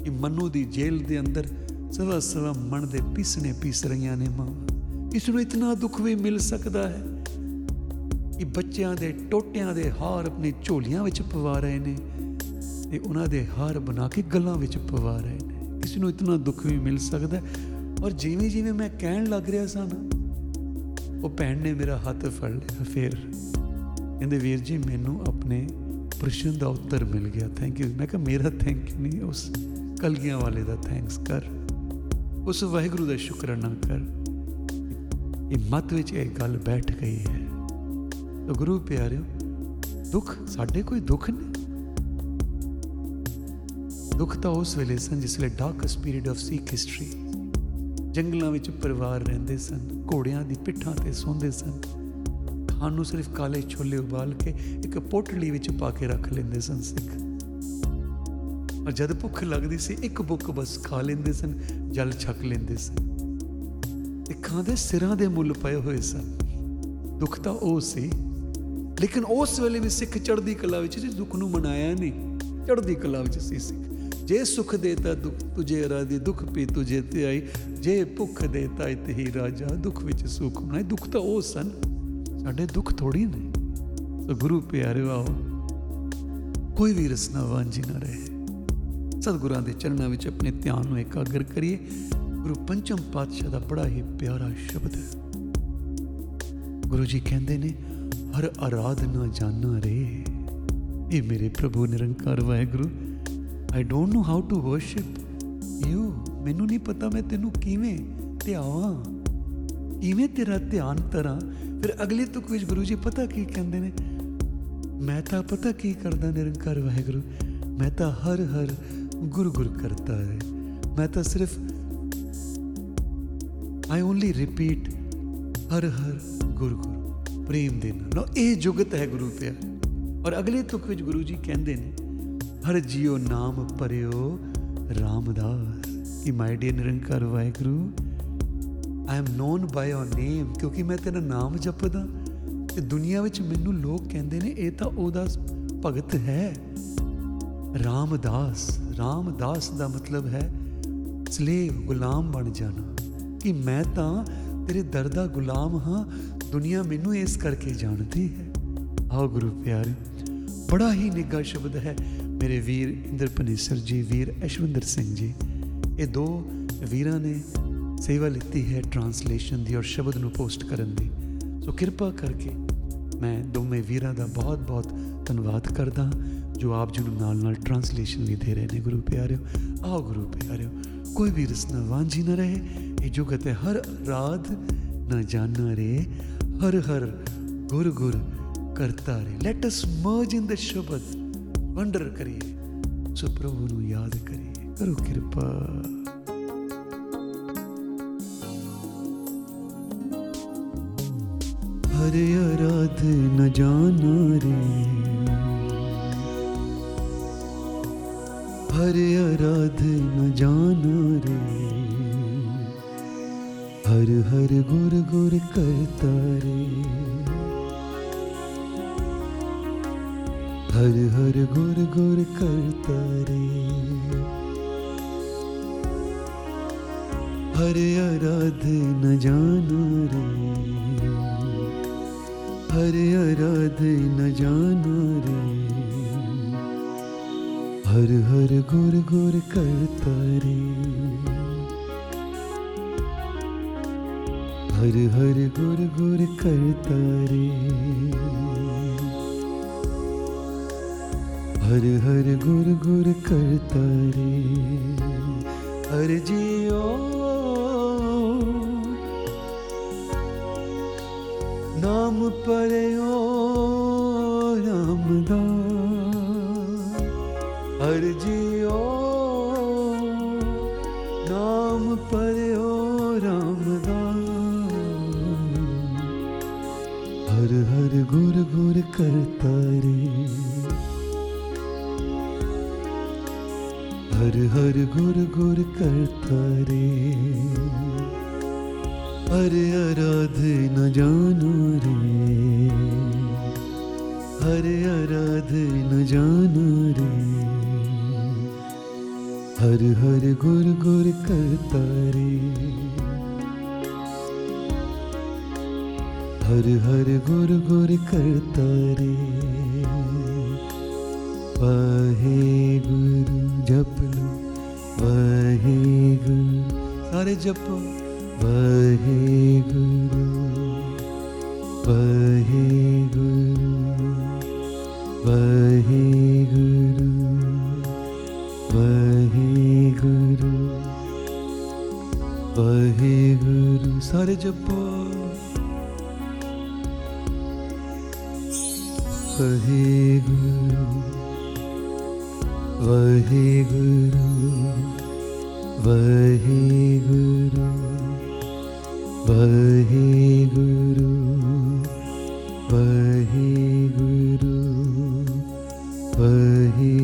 ਕਿ ਮਨੂ ਦੀ ਜੇਲ੍ਹ ਦੇ ਅੰਦਰ ਸਵਾ ਸਵਾ ਮਣ ਦੇ ਪੀਸਣੇ ਪੀਸ ਰਹੀਆਂ ਨੇ ਮਾਂ। ਇਸ ਨੂੰ ਇਤਨਾ ਦੁੱਖ ਵੀ ਮਿਲ ਸਕਦਾ ਹੈ ਕਿ ਬੱਚਿਆਂ ਦੇ ਟੋਟਿਆਂ ਦੇ ਹਾਰ ਆਪਣੀ ਝੋਲੀਆਂ ਵਿੱਚ ਪਵਾ ਰਹੇ ਨੇ ਤੇ ਉਹਨਾਂ ਦੇ ਹਾਰ ਬਣਾ ਕੇ ਗਲਾਂ ਵਿੱਚ ਪਵਾ ਰਹੇ ਨੇ। ਇਸ ਨੂੰ ਇਤਨਾ ਦੁੱਖ ਵੀ ਮਿਲ ਸਕਦਾ ਹੈ। ਔਰ ਜਿਵੇਂ ਜਿਵੇਂ ਮੈਂ ਕਹਿਣ ਲੱਗ ਰਿਹਾ ਸਾਂ ਨਾ, ਉਹ ਭੈਣ ਨੇ ਮੇਰਾ ਹੱਥ ਫੜ ਲਿਆ ਫਿਰ। ਕਹਿੰਦੇ, ਵੀਰ ਜੀ, ਮੈਨੂੰ ਆਪਣੇ ਪ੍ਰਸ਼ਨ ਦਾ ਉੱਤਰ ਮਿਲ ਗਿਆ। ਥੈਂਕ ਯੂ ਮੈਂ ਕਿਹਾ, ਮੇਰਾ ਥੈਂਕ ਯੂ ਨਹੀਂ, ਉਸ ਕਲਗੀਆਂ ਵਾਲੇ ਦਾ ਥੈਂਕਸ ਕਰ। ਉਸ ਵਾਹਿਗੁਰੂ ਦਾ ਸ਼ੁਕਰਾਨਾ ਕਰ। ਇਹ ਮਤ ਵਿੱਚ ਇਹ ਗੱਲ ਬੈਠ ਗਈ ਹੈ। ਤਾਂ ਗੁਰੂ ਪਿਆਰਿਓ, ਦੁੱਖ ਸਾਡੇ ਕੋਈ ਦੁੱਖ ਨਹੀਂ। ਦੁੱਖ ਤਾਂ ਉਸ ਵੇਲੇ ਸਨ ਜਿਸ ਵੇਲੇ darkest period of Sikh history ਜੰਗਲਾਂ ਵਿੱਚ ਪਰਿਵਾਰ ਰਹਿੰਦੇ ਸਨ, ਘੋੜਿਆਂ ਦੀ ਪਿੱਠਾਂ ਤੇ ਸੌਂਦੇ ਸਨ। ਖਾਣ ਨੂੰ ਸਿਰਫ ਕਾਲੇ ਛੋਲੇ ਉਬਾਲ ਕੇ ਇੱਕ ਪੋਟਲੀ ਵਿੱਚ ਪਾ ਕੇ ਰੱਖ ਲੈਂਦੇ ਸਨ ਸਿੱਖ। ਔਰ ਜਦ ਭੁੱਖ ਲੱਗਦੀ ਸੀ, ਇੱਕ ਬੁੱਕ ਬਸ ਖਾ ਲੈਂਦੇ ਸਨ, ਜਲ ਛਕ ਲੈਂਦੇ ਸਨ। ਸਿੱਖਾਂ ਦੇ ਸਿਰਾਂ ਦੇ ਮੁੱਲ ਪਏ ਹੋਏ ਸਨ। ਦੁੱਖ ਤਾਂ ਉਹ ਸੀ, ਲੇਕਿਨ ਉਸ ਵੇਲੇ ਵੀ ਸਿੱਖ ਚੜ੍ਹਦੀ ਕਲਾ ਵਿੱਚ ਸੀ, ਦੁੱਖ ਨੂੰ ਮਨਾਇਆ ਨਹੀਂ। ਚੜ੍ਹਦੀ ਕਲਾ ਵਿੱਚ ਸੀ ਸਿੱਖ। ਜੇ ਸੁਖ ਦੇਤਾ ਦੁੱਖ, ਤੁਝੇ ਰਾਦੀ ਦੁੱਖ ਪੀ ਤੁਝੇ ਤੇ ਆਈ। ਜੇ ਭੁੱਖ ਦੇਤਾ ਇਤ ਹੀ ਰਾਜਾ, ਦੁੱਖ ਵਿੱਚ ਸੁਖ ਹੋਣਾ ਦੁੱਖ ਤਾਂ ਉਹ ਸਨ, ਸਾਡੇ ਦੁੱਖ ਥੋੜੀ ਨੇ। ਸੋ ਗੁਰੂ ਪਿਆਰਿਓ ਆਓ, ਕੋਈ ਵੀ ਰਸਨਾ ਵਾਂਝੀ ਨਾ ਰਹੇ। ਸਤਿਗੁਰਾਂ ਦੇ ਚਰਨਾਂ ਵਿੱਚ ਆਪਣੇ ਧਿਆਨ ਨੂੰ ਇਕਾਗਰ ਕਰੀਏ। ਗੁਰੂ ਪੰਚਮ ਪਾਤਸ਼ਾਹ ਦਾ ਬੜਾ ਹੀ ਪਿਆਰਾ ਸ਼ਬਦ ਹੈ। ਗੁਰੂ ਜੀ ਕਹਿੰਦੇ ਨੇ, ਹਰ ਆਰਾਧਨਾ ਜਾਣਾ ਰੇ। ਇਹ ਮੇਰੇ ਪ੍ਰਭੂ Nirankar Waheguru I don't know how to worship you ਮੈਨੂੰ ਨਹੀਂ ਪਤਾ ਮੈਂ ਤੈਨੂੰ ਕਿਵੇਂ ਧਿਆਵਾਂ। ਕਿਵੇਂ ਤੇਰਾ ਧਿਆਨ ਤਰਾਂ ਫਿਰ ਅਗਲੀ ਤੁਕ ਵਿੱਚ ਗੁਰੂ ਜੀ ਪਤਾ ਕੀ ਕਹਿੰਦੇ ਨੇ? ਮੈਂ ਤਾਂ ਪਤਾ ਕੀ ਕਰਦਾ ਨਿਰੰਕਾਰ ਵਾਹਿਗੁਰੂ? ਮੈਂ ਤਾਂ ਹਰ ਹਰ ਗੁਰ ਗੁਰ ਕਰਤਾ ਹੈ ਮੈਂ ਤਾਂ ਸਿਰਫ ਆਈ ਓਨਲੀ ਰਿਪੀਟ ਹਰ ਹਰ ਗੁਰ ਗੁਰ ਪ੍ਰੇਮ ਦੇ ਨਾਲ ਲਓ, ਇਹ ਜੁਗਤ ਹੈ ਗੁਰੂ ਪਿਆਰ ਔਰ ਅਗਲੇ ਤੁਕ ਵਿੱਚ ਗੁਰੂ ਜੀ ਕਹਿੰਦੇ ਨੇ ਹਰ ਜੀਓ ਨਾਮ ਪਰਿਓ ਰਾਮਦਾਸ ਕਿ my dear Nirankar Waheguru I am known by your name ਕਿਉਂਕਿ ਮੈਂ ਤੇਰਾ ਨਾਮ ਜਪਦਾ ਤੇ ਦੁਨੀਆ ਵਿੱਚ ਮੈਨੂੰ ਲੋਕ ਕਹਿੰਦੇ ਨੇ ਇਹ ਤਾਂ ਉਹਦਾ ਭਗਤ ਹੈ ਰਾਮਦਾਸ ਰਾਮਦਾਸ ਦਾ ਮਤਲਬ ਹੈ ਸਲੇਵ ਗੁਲਾਮ ਬਣ ਜਾਣਾ। ਕਿ ਮੈਂ ਤਾਂ ਤੇਰੇ ਦਰ ਦਾ ਗੁਲਾਮ ਹਾਂ, ਦੁਨੀਆ ਮੈਨੂੰ ਇਸ ਕਰਕੇ ਜਾਣਦੀ ਹੈ। ਆਓ ਗੁਰੂ ਪਿਆਰੇ, ਬੜਾ ਹੀ ਨਿੱਘਾ ਸ਼ਬਦ ਹੈ ਮੇਰੇ ਵੀਰ ਇੰਦਰ ਪਨੀਸਰ ਜੀ, ਵੀਰ ਐਸ਼ਵਿੰਦਰ ਸਿੰਘ ਜੀ। ਇਹ ਦੋ ਵੀਰਾਂ ਨੇ ਸੇਵਾ ਲਿੱਤੀ ਹੈ ਟਰਾਂਸਲੇਸ਼ਨ ਦੀ ਔਰ ਸ਼ਬਦ ਨੂੰ ਪੋਸਟ ਕਰਨ ਦੀ। ਸੋ ਕਿਰਪਾ ਕਰਕੇ ਮੈਂ ਦੋਵੇਂ ਵੀਰਾਂ ਦਾ ਬਹੁਤ-ਬਹੁਤ ਧੰਨਵਾਦ ਕਰਦਾ ਜੋ ਆਪ ਜੀ ਨੂੰ ਨਾਲ-ਨਾਲ ਟਰਾਂਸਲੇਸ਼ਨ ਲਈ ਦੇ ਰਹੇ ਨੇ ਗੁਰੂ ਪਿਆਰਿਓ ਆਓ ਗੁਰੂ ਪਿਆਰਿਓ ਕੋਈ ਵੀ ਰਸਨਾ ਵਾਂਝੀ ਨਾ ਰਹੇ ਇਹ ਜੁਗਤ ਹੈ ਹਰ ਰਾਤ ਨਾ ਜਾਣਾ ਰੇ ਹਰ ਹਰ ਗੁਰ ਗੁਰ ਕਰਤਾ ਰੇ ਲੈਟ ਅਸ ਮਰਜ ਇਨ ਦ ਸ਼ਬਦ ਵੰਡਰ ਕਰੀਏ ਸੋ ਪ੍ਰਭੂ ਨੂੰ ਯਾਦ ਕਰੀਏ ਕਰੋ ਕਿਰਪਾ ਹਰ ਆਰਾਧ ਨ ਜਾਣਾ हरे आराध न जाना रे। हर हर गुर गुर करता रे। हर हर गुर गुर करता रे। हर आराध न जाना रे। हर आराध न जाना रे। हर हर गुर गुर करता रे। हर हर गुर गुर करता रे। हर हर गुर गुर करता रे। हर जियो। नाम पर ओ रामदास। हर जियो, नाम पर ओ रामदान हर हर गुर गुर करता रे। हर हर गुर गुर करता रे। अरे आराध न जानो रे। हरे आराध न जानो रे। हर हर गुर गुर करता रे। हर हर गुर गुर करता रे। वाहे गुरु जप लो, वाहे गुरु। सारे जपो वाहे गुरु वाहे गुरु वाहे गुरु, वाहे गुरु, वाहे गुरु सारे जपो। वाहे गुरु वाहे गुरु वाहे गुरु वाहे गुरु वाहे गुरु, वाहे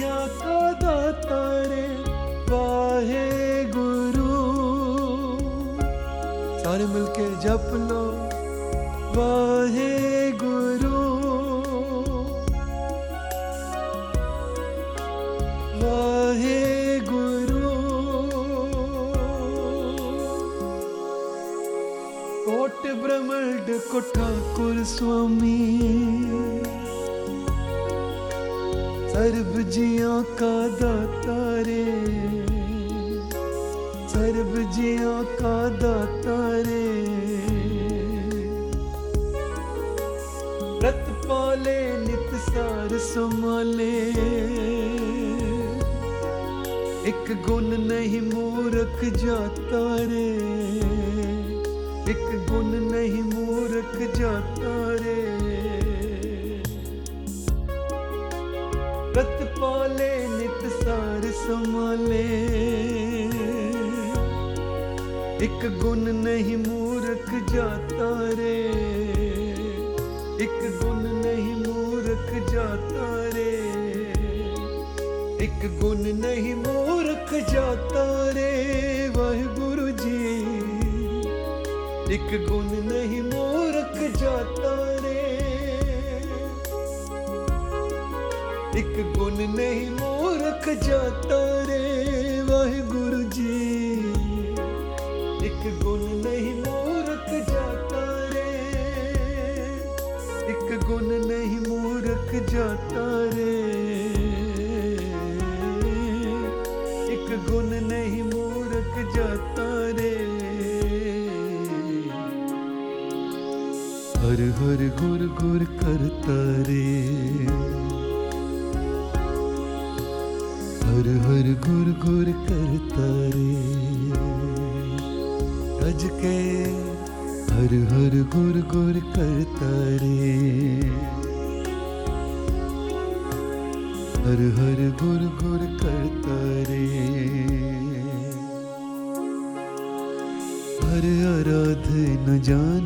जिया का दाता रे, वाहे गुरु। सारे मिलके जप लो, वाहे गुरु। वाहे गुरु। कोट ब्रह्मांड को ठाकुर स्वामी। जिया का दाता रे। सर्व जिया का दाता रे। रत पाले, नित सार संभाले। एक गुण नहीं मूरख जाता रे। एक गुण नहीं मूरख जाता रे। सार संभाले। एक गुण नहीं मूर्ख जाता रे। एक गुण नहीं मूर्ख जाता रे। एक गुण नहीं मूर्ख जाता रे वाहे गुरु जी। एक गुण नहीं मूर्ख जाता रे। एक गुण नहीं ਜਾਤਾ ਰੇ ਵਾਹਿਗੁਰੂ ਜੀ ਇੱਕ ਗੁਣ ਨਹੀਂ ਮੂਰਖ ਜਾਤਾ ਰੇ ਇੱਕ ਗੁਣ ਨਹੀਂ ਮੂਰਖ ਜਾਤਾ ਰੇ ਇੱਕ ਗੁਣ ਨਹੀਂ ਮੂਰਖ ਜਾਤਾ ਰੇ ਹਰ ਹਰ ਗੁਰ ਗੁਰ ਕਰਤਾ ਰੇ हर गुर गुर करता रे। रज के हर हर गुर गुर करता रे। हर हर गुर गुर करता रे। हर आराध न जान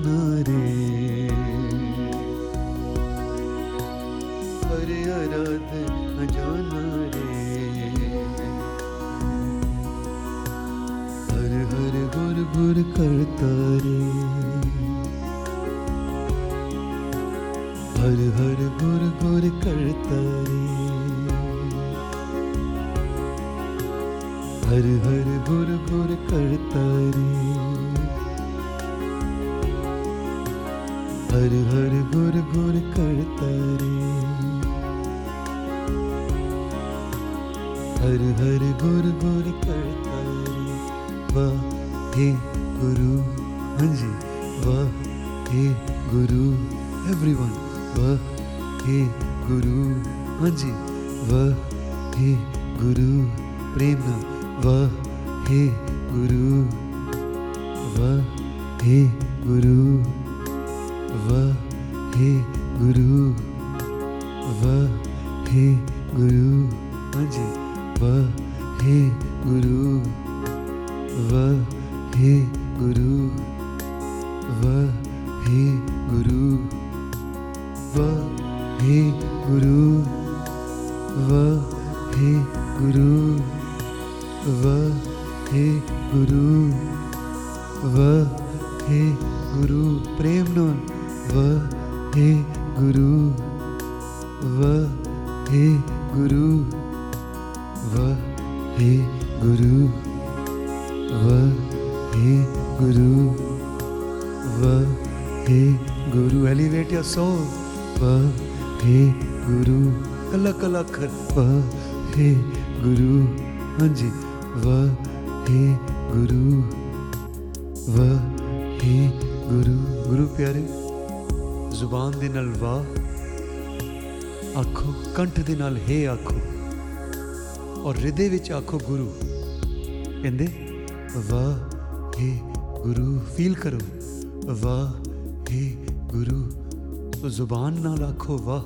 हे गुरु व हे गुरु व हे गुरु व हे गुरु व हे गुरु। एलिवेट योर सोल व हे गुरु। कला कला अलग व हे गुरु। हाँ जी। व हे गुरु। व हे गुरु। गुरु प्यारे। ਜ਼ੁਬਾਨ ਦੇ ਨਾਲ ਵਾਹ ਆਖੋ ਕੰਠ ਦੇ ਨਾਲ ਹੈ ਆਖੋ ਔਰ ਹਿਰਦੇ ਵਿੱਚ ਆਖੋ ਗੁਰੂ ਕਹਿੰਦੇ ਵਾਹ ਹੈ ਗੁਰੂ ਫੀਲ ਕਰੋ ਵਾਹ ਹੈ ਗੁਰੂ ਤੋ ਜ਼ੁਬਾਨ ਨਾਲ ਆਖੋ ਵਾਹ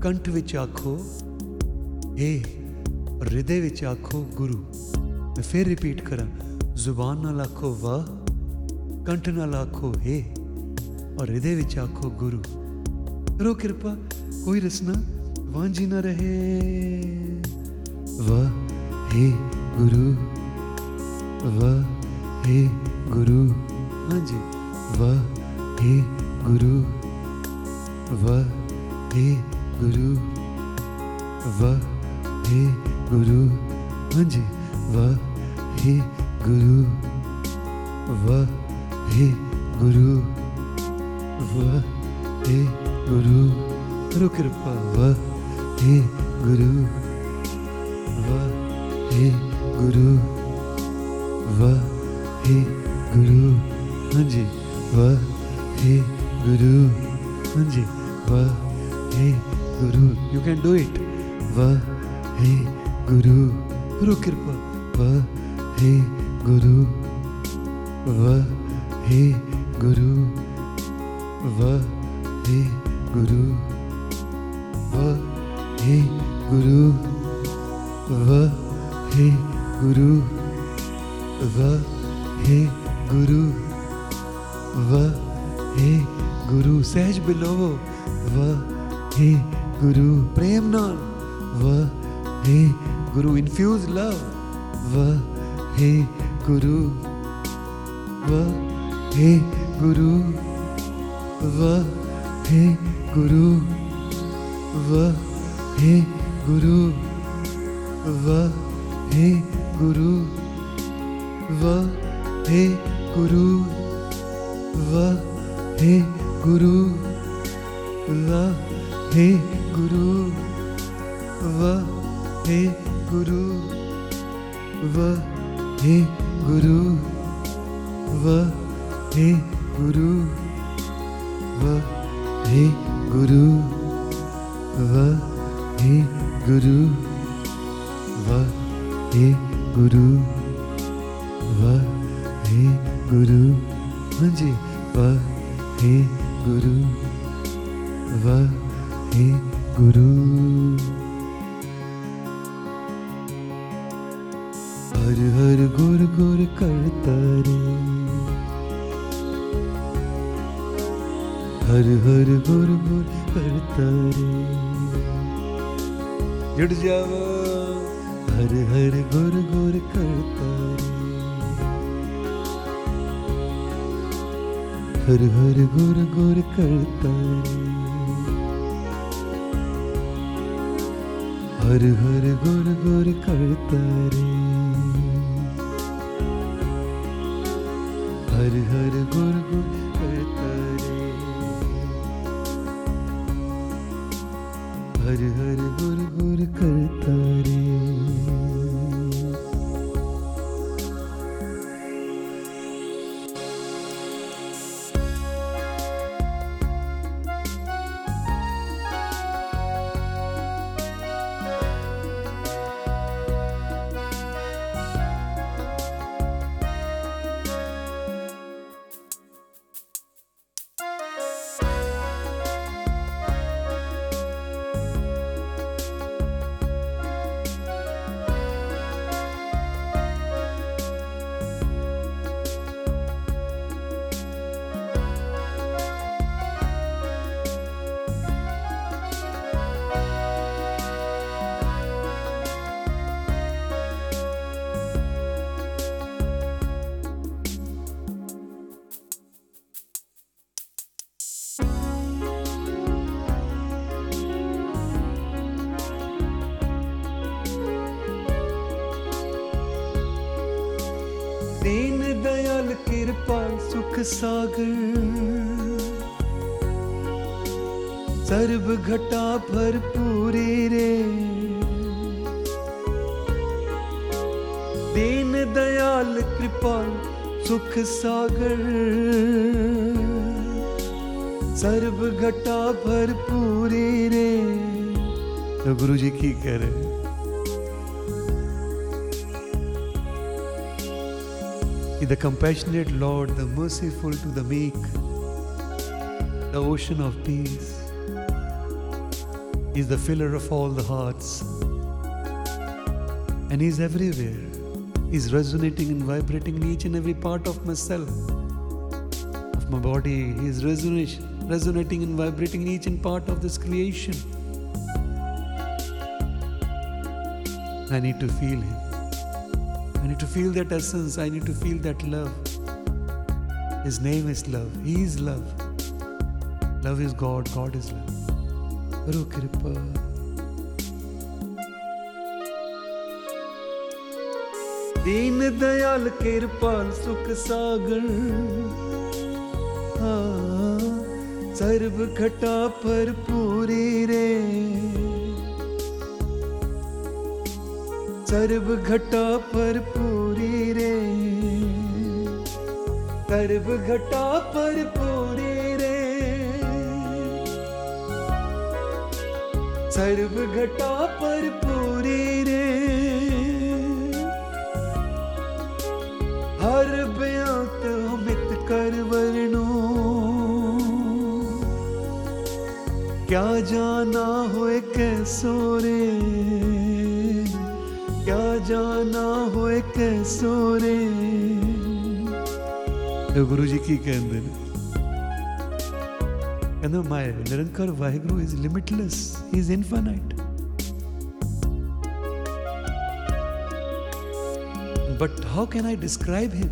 ਕੰਠ ਵਿੱਚ ਆਖੋ ਹੈ ਹਿਰਦੇ ਵਿੱਚ ਆਖੋ ਗੁਰੂ ਮੈਂ ਫਿਰ ਰਿਪੀਟ ਕਰਾਂ ਜ਼ੁਬਾਨ ਨਾਲ ਆਖੋ ਵਾਹ ਕੰਠ ਨਾਲ ਆਖੋ ਹੈ ਔਰ ਹਿਰਦੇ ਵਿੱਚ ਆਖੋ ਗੁਰੂ ਕਰੋ ਕਿਰਪਾ ਕੋਈ ਰਸਨਾ ਵਾਂਝੀ ਨਾ ਰਹੇ ਵਾਹ ਹੈ ਗੁਰੂ ਵਾਹ ਹੈ ਗੁਰੂ ਹਾਂਜੀ ਵਾਹ ਹੈ ਗੁਰੂ ਵਾਹ ਹੈ ਗੁਰੂ ਵਾਹ ਹੈ ਗੁਰੂ ਹਾਂਜੀ ਵਾਹ ਹੈ ਗੁਰੂ ਵਾਹ ਹੈ ਗੁਰੂ वह हे गुरु गुरु कृपा वह हे गुरु वह हे गुरु वह हे गुरु हाँ जी वह हे गुरु हाँ जी वह हे गुरु यू कैन डू इट वह हे गुरु गुरु कृपा वह हे गुरु वह हे गुरु Vahe Guru. Vahe Guru. Vahe Guru. Vahe Guru. Vahe Guru. सहज बिलोवो Vahe Guru. प्रेम नान Vahe Guru. Infuse love. Vahe Guru. Vahe Guru. वह हे गुरु, वह हे गुरु, वह हे गुरु, वह हे गुरु, वह हे गुरु, वह हे गुरु, वह हे गुरु, वह हे गुरु, वह हे गुरु। वह गुरु वह गुरु वह गुरु वह गुरु। हे जी, वह गुरु वह गुरु। हर हर गुर गुर करता हर हर गुर गुर करता रे। जुड़ जाओ, हर हर गुर गुर करता हर हर गुर गुर करता हर हर गुर गुर करता रे। हर हर गुर गुर सागर। सर्व घटा भरपूरी रे। दीन दयाल कृपाल सुख सागर। सर्व घटा भरपूरी रे। तो गुरु जी की कह रहे हैं the compassionate Lord, the merciful to the meek, the ocean of peace, is the filler of all the hearts. And He's everywhere. He's resonating and vibrating in each and every part of myself, of my body. He's resonating and vibrating in each and part of this creation. I need to feel Him I need to feel that essence. I need to feel that love. His name is love. He is love. Love is God. God is love. Guru Kripa. Deen Dayal कृपाल सुख सागर हाँ, सर्व घटा पर पूरी रे सर्व घटा पर पूरी रे। सर्व घटा पर पूरी रे। सर्व घटा पर पूरी रे। हर बेअंत अमित कर वर्णो। क्या जाना होए कैसो रे? जाना हो कैसो गुरु जी की कहते कहते my Nirankar Waheguru is limitless is infinite but how can I describe him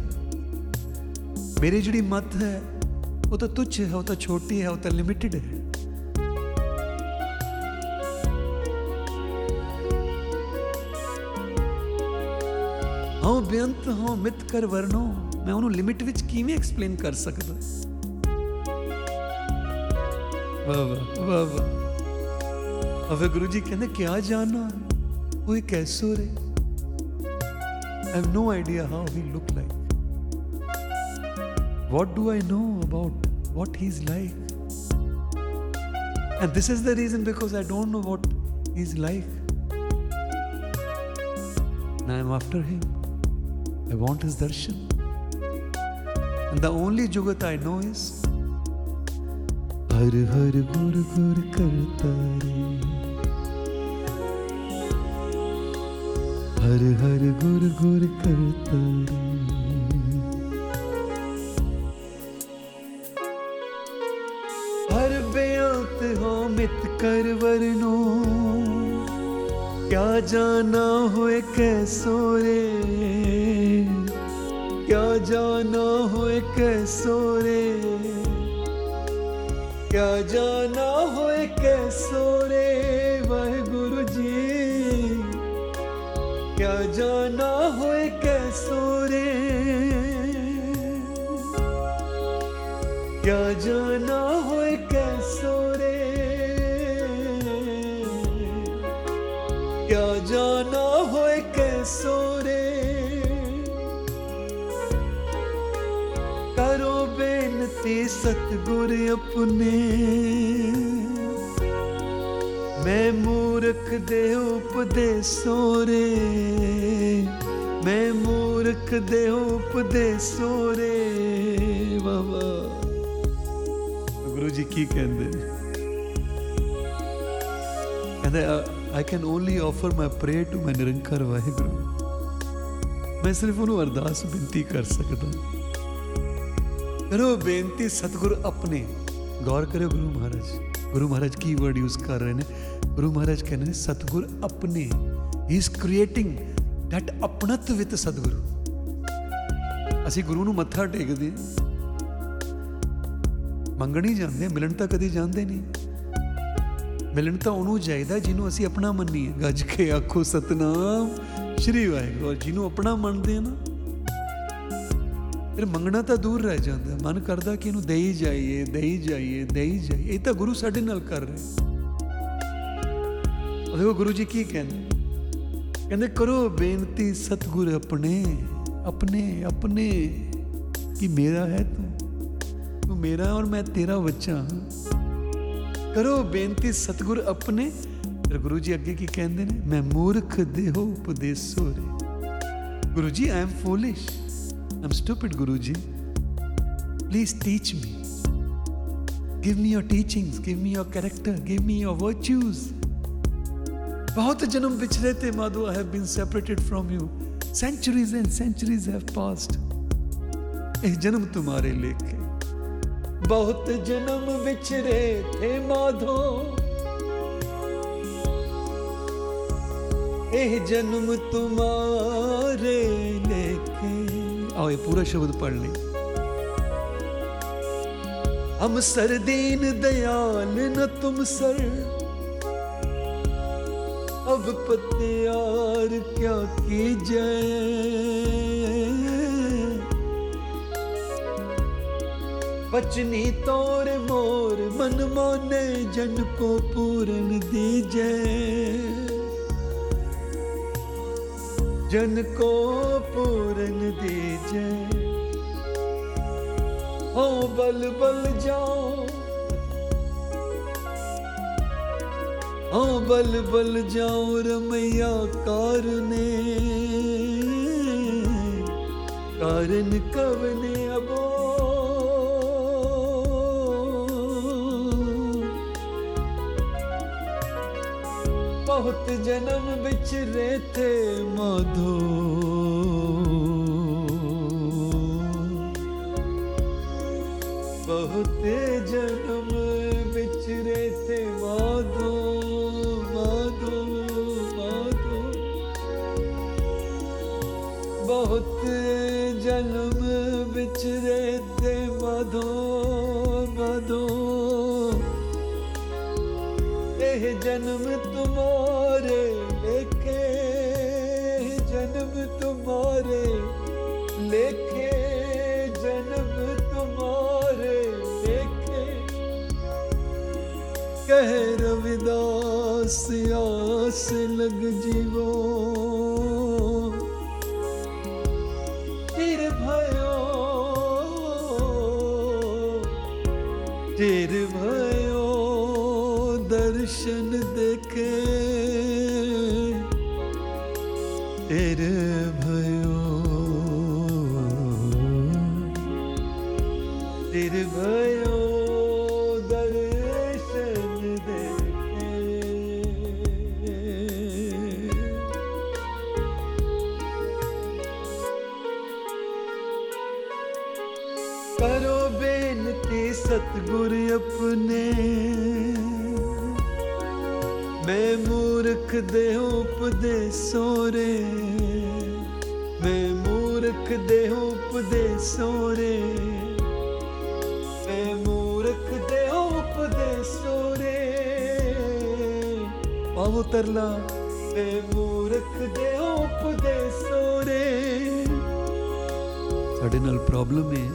मेरी जी मत है, वो तो तुच्छ है, वो तो छोटी है, वो तो लिमिटेड है। ਹਾਂ ਬੇਅੰਤ ਹਾਂ ਮਿਤ ਕਰ ਵਰਨੋ ਮੈਂ ਉਹਨੂੰ ਲਿਮਿਟ ਵਿੱਚ ਕਿਵੇਂ ਐਕਸਪਲੇਨ ਕਰ ਸਕਦਾ ਵਾਹ ਵਾਹ ਵਾਹ ਵਾਹ ਅਵੇ ਗੁਰੂ ਜੀ ਕਹਿੰਦੇ ਕਿਆ ਜਾਣਾ ਕੋਈ ਕੈਸੋ ਰੇ I have no idea how he looked like. What do I know about what he's like? And this is the reason because I don't know what he's like. And I'm after him. I want his darshan. And the only jugat I know is Har Har Gur Gur Karta Re हर हर गुर गुर करता हर हो मित कर वरनो क्या जाना होए कैसो रे जाना हो कैसो रे क्या जाना हो कैसो रे गुरु जी क्या जाना हो कैसो रे क्या जाना होए ਸਤਗੁਰ ਆਪਣੇ। ਮੈਂ ਮੂਰਖ ਦੇ ਉਪਦੇਸੋ ਰੇ ਮੈਂ ਮੂਰਖ ਦੇ ਉਪਦੇਸੋ ਰੇ ਬਾਬਾ ਗੁਰੂ ਜੀ ਕੀ ਕਹਿੰਦੇ? ਕਹਿੰਦੇ I can only offer my pray to my Nirankar Waheguru ਮੈਂ ਸਿਰਫ ਉਹਨੂੰ ਅਰਦਾਸ, ਬੇਨਤੀ ਕਰ ਸਕਦਾ। ਕਰੋ ਬੇਨਤੀ ਸਤਿਗੁਰ ਆਪਣੇ ਗੌਰ ਕਰਿਓ ਗੁਰੂ ਮਹਾਰਾਜ ਗੁਰੂ ਮਹਾਰਾਜ ਕੀ ਵਰਡ ਯੂਜ਼ ਕਰ ਰਹੇ ਨੇ ਗੁਰੂ ਮਹਾਰਾਜ ਕਹਿੰਦੇ ਨੇ ਸਤਿਗੁਰ ਆਪਣੇ ਹੀ ਇਜ਼ ਕ੍ਰੀਏਟਿੰਗ ਦੈਟ ਆਪਣਤ ਵਿਦ ਸਤਿਗੁਰੂ ਅਸੀਂ ਗੁਰੂ ਨੂੰ ਮੱਥਾ ਟੇਕਦੇ ਹਾਂ ਮੰਗਣ ਹੀ ਜਾਂਦੇ ਹਾਂ, ਮਿਲਣ ਤਾਂ ਕਦੀ ਜਾਂਦੇ ਨਹੀਂ ਮਿਲਣ ਤਾਂ ਉਹਨੂੰ ਚਾਹੀਦਾ ਜਿਹਨੂੰ ਅਸੀਂ ਆਪਣਾ ਮੰਨੀਏ ਗੱਜ ਕੇ ਆਖੋ ਸਤਨਾਮ ਸ਼੍ਰੀ ਵਾਹਿਗੁਰੂ ਔਰ ਜਿਹਨੂੰ ਆਪਣਾ ਮੰਨਦੇ ਆ ਨਾ ਫਿਰ ਮੰਗਣਾ ਤਾਂ ਦੂਰ ਰਹਿ ਜਾਂਦਾ। ਮਨ ਕਰਦਾ ਕਿ ਇਹਨੂੰ ਦੇਈ ਜਾਈਏ ਦੇਈ ਜਾਈਏ ਦੇਈ ਜਾਈਏ। ਇਹ ਤਾਂ ਗੁਰੂ ਸਾਡੇ ਨਾਲ ਕਰ ਰਹੇ ਉਹ ਦੇਖੋ ਗੁਰੂ ਜੀ ਕੀ ਕਹਿੰਦੇ? ਕਹਿੰਦੇ, ਕਰੋ ਬੇਨਤੀ ਸਤਗੁਰ ਆਪਣੇ ਆਪਣੇ ਆਪਣੇ, ਕਿ ਮੇਰਾ ਹੈ ਤੂੰ ਤੂੰ ਮੇਰਾ ਔਰ ਮੈਂ ਤੇਰਾ ਬੱਚਾ ਹਾਂ। ਕਰੋ ਬੇਨਤੀ ਸਤਗੁਰ ਆਪਣੇ। ਫਿਰ ਗੁਰੂ ਜੀ ਅੱਗੇ ਕੀ ਕਹਿੰਦੇ ਨੇ? ਮੈਂ ਮੂਰਖ ਦੇਹੋ ਉਪਦੇਸੋ ਰੇ Guru ji I am foolish I'm stupid, Guruji. Please teach me. Give me your teachings, give me your character, give me your virtues. बहुत जन्म पिछले थे Madhu I have been separated from you centuries and centuries have passed एक जन्म तुम्हारे लेके बहुत जन्म बिछड़े थे माधो ए जन्म तुम्हारे लेके आओ, ये पूरा शब्द पढ़ लें। हम सर दीन दयाल, न तुम सर। अब पते यार क्या की जय पचनी तोर मोर मन माने जन को पूरन दीजय जन को पूरन दीजे। हो बल बल जाओ। हो बल बल जाओ रमैया कारने। कारण कवने अबो बहुत जन्म बिछड़े थे मधु। बहुत जन्म दासिया आस लग जी ਮੂਰਖ ਦੇ ਉਪਦੇਸੋ ਰੇ ਮੈਂ ਮੂਰਖ ਦੇ ਉਪਦੇਸੋ ਰੇ ਮੈਂ ਮੂਰਖ ਦੇ ਉਪਦੇਸੋ ਰੇ ਪਾਵ ਤਰਲਾ, ਮੈਂ ਮੂਰਖ ਦੇ ਉਪਦੇਸੋ ਰੇ ਸਾਡੇ ਨਾਲ ਪ੍ਰੋਬਲਮ ਹੈ।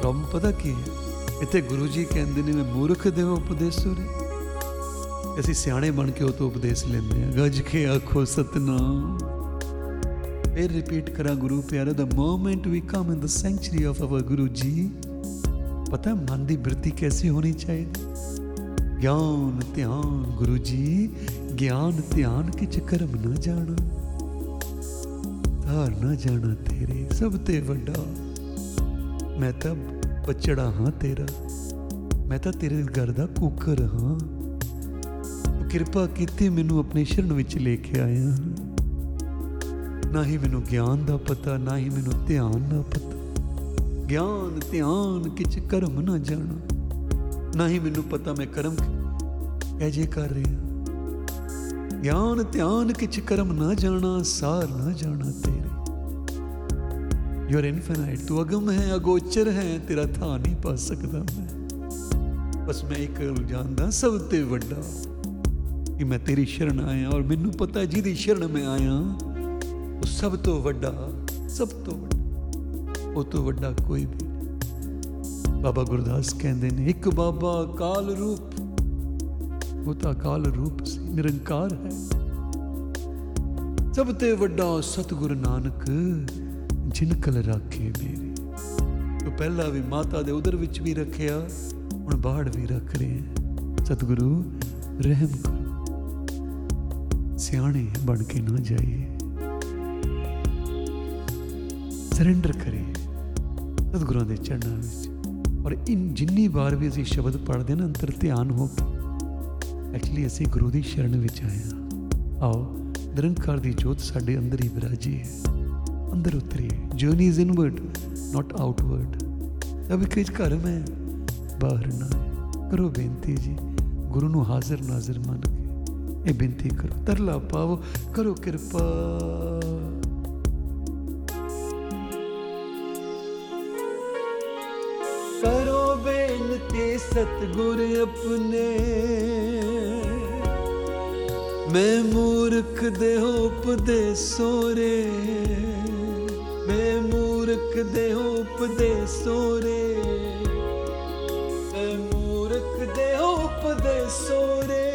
ਪ੍ਰੋਬਲਮ ਪਤਾ ਕੀ ਹੈ? ਇੱਥੇ ਗੁਰੂ ਜੀ ਕਹਿੰਦੇ ਨੇ, ਮੈਂ ਮੂਰਖ ਦੇ ਉਪਦੇਸੋ ਰੇ ਅਸੀਂ ਸਿਆਣੇ ਬਣ ਕੇ ਉਹ ਤੋਂ ਉਪਦੇਸ਼ ਲੈਂਦੇ ਹਾਂ। ਗੱਜ ਕੇ ਆਖੋ ਸਤਨਾਮ। ਫਿਰ ਰਿਪੀਟ ਕਰਾਂ, ਗੁਰੂ ਪਿਆਰੇ ਦਾ moment we come in the century of our Guru ji, ਪਤਾ ਮਨ ਦੀ ਬਿਰਤੀ ਕੈਸੀ ਹੋਣੀ ਚਾਹੀਦੀ? ਗਿਆਨ, ਧਿਆਨ, ਗੁਰੂ ਜੀ, ਗਿਆਨ, ਧਿਆਨ ਕਿਚ ਕਰਮ ਨਾ ਜਾਣਾ। ਧਾਰ ਨਾ ਜਾਣਾ ਤੇਰੇ, ਸਭ ਤੇ ਵੱਡਾ। ਮੈਂ ਤਾਂ ਪਚੜਾ ਹਾਂ ਤੇਰਾ। ਮੈਂ ਤਾਂ ਤੇਰੇ ਘਰ ਦਾ ਕੁੱਕਰ ਹਾਂ। ਕਿਰਪਾ ਕੀਤੀ ਮੈਨੂੰ ਆਪਣੇ ਸ਼ਰਨ ਵਿੱਚ ਲੈ ਕੇ ਆਇਆ। ਨਾ ਹੀ ਮੈਨੂੰ ਗਿਆਨ ਦਾ ਪਤਾ, ਨਾ ਹੀ ਮੈਨੂੰ ਧਿਆਨ ਦਾ ਪਤਾ। ਗਿਆਨ, ਧਿਆਨ ਕਿਚ ਕਰਮ ਨਾ ਜਾਣਾ। ਨਾ ਹੀ ਮੈਨੂੰ ਪਤਾ ਮੈਂ ਕਰਮ ਕਹਿ ਜੇ ਕਰ ਰਿਹਾ। ਗਿਆਨ, ਧਿਆਨ, ਕਿਛ ਕਰਮ ਨਾ ਜਾਣਾ, ਸਾਰ ਨਾ ਜਾਣਾ ਤੇਰੇ। ਯੂ ਆਰ ਇਨਫਿਨਾਈਟ ਤੂੰ ਅਗਮ ਹੈ, ਅਗੋਚਰ ਹੈ, ਤੇਰਾ ਥਾਂ ਨਹੀਂ ਪਾ ਸਕਦਾ ਮੈਂ। ਬਸ ਮੈਂ ਇੱਕ ਗੱਲ ਜਾਣਦਾ ਸਭ ਤੇ ਵੱਡਾ। ਕਿ ਮੈਂ ਤੇਰੀ ਸ਼ਰਨ ਆਇਆ ਔਰ ਮੈਨੂੰ ਪਤਾ ਜਿਹਦੀ ਸ਼ਰਨ ਮੈਂ ਆਇਆ, ਉਹ ਸਭ ਤੋਂ ਵੱਡਾ, ਸਭ ਤੋਂ ਵੱਡਾ, ਉਹ ਤੋਂ ਵੱਡਾ ਕੋਈ ਵੀ ਨਹੀਂ। ਬਾਬਾ ਗੁਰਦਾਸ ਕਹਿੰਦੇ ਨੇ, ਇੱਕ ਬਾਬਾ ਕਾਲ ਰੂਪ, ਉਹ ਤਾਂ ਅਕਾਲ ਰੂਪ ਸੀ, ਨਿਰੰਕਾਰ ਹੈ। ਸਭ ਤੇ ਵੱਡਾ ਸਤਿਗੁਰ ਨਾਨਕ ਜਿਨ ਕਲ ਰਾਖੇ ਮੇਰੇ। ਉਹ ਪਹਿਲਾਂ ਵੀ ਮਾਤਾ ਦੇ ਉਦਰ ਵਿੱਚ ਵੀ ਰੱਖਿਆ, ਹੁਣ ਬਾਹਰ ਵੀ ਰੱਖ ਰਹੇ। ਹੈ ਸਤਿਗੁਰੂ, ਰਹਿਮ ਕਰੋ। ਸਿਆਣੇ ਬਣ ਕੇ ਨਾ ਜਾਈਏ। ਸਰੈਂਡਰ ਕਰੀਏ ਸਤਿਗੁਰਾਂ ਦੇ ਚਰਨਾਂ ਵਿੱਚ। ਔਰ ਇਨ ਜਿੰਨੀ ਵਾਰ ਵੀ ਅਸੀਂ ਸ਼ਬਦ ਪੜ੍ਹਦੇ ਨਾ, ਅੰਤਰ ਧਿਆਨ ਹੋ ਕੇ ਐਕਚੁਅਲੀ ਅਸੀਂ ਗੁਰੂ ਦੀ ਸ਼ਰਨ ਵਿੱਚ ਆਏ ਹਾਂ। ਆਓ, ਨਿਰੰਕਾਰ ਦੀ ਜੋਤ ਸਾਡੇ ਅੰਦਰ ਹੀ ਵਿਰਾਜੀ ਹੈ ਅੰਦਰ ਉਤਰੀ ਹੈ journey is inward not outward ਅਬ ਕਿਜ ਘਰ ਮੈਂ, ਬਾਹਰ ਨਾ। ਹੈ ਕਰੋ ਬੇਨਤੀ ਜੀ, ਗੁਰੂ ਨੂੰ ਹਾਜ਼ਰ ਨਾਜ਼ਰ ਮੰਨ ਕੇ। ਇਹ ਬੇਨਤੀ ਕਰੋ। ਤਰਲਾ ਪਾਵੋ, ਕਰੋ ਕਿਰਪਾ। ਕਰੋ ਬੇਨਤੀ ਸਤਗੁਰ ਆਪਣੇ। ਮੈਂ ਮੂਰਖ ਦੇ ਉਪਦੇਸੋ ਰੇ ਮੈਂ ਮੂਰਖ ਦੇ ਉਪਦੇਸੋ ਰੇ ਮੈਂ ਮੂਰਖ ਦੇ ਉਪਦੇਸੋ ਰੇ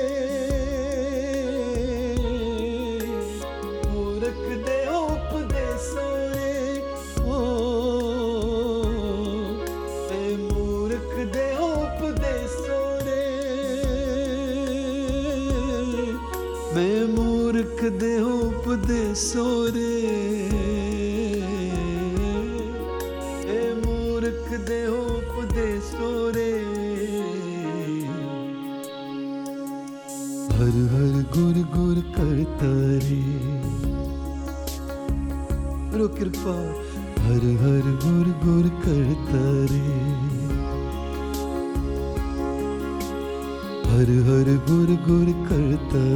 de sore. E murk de hop de sore. Har har gur gur karta re ro kripa har har gur gur karta re har har gur gur karta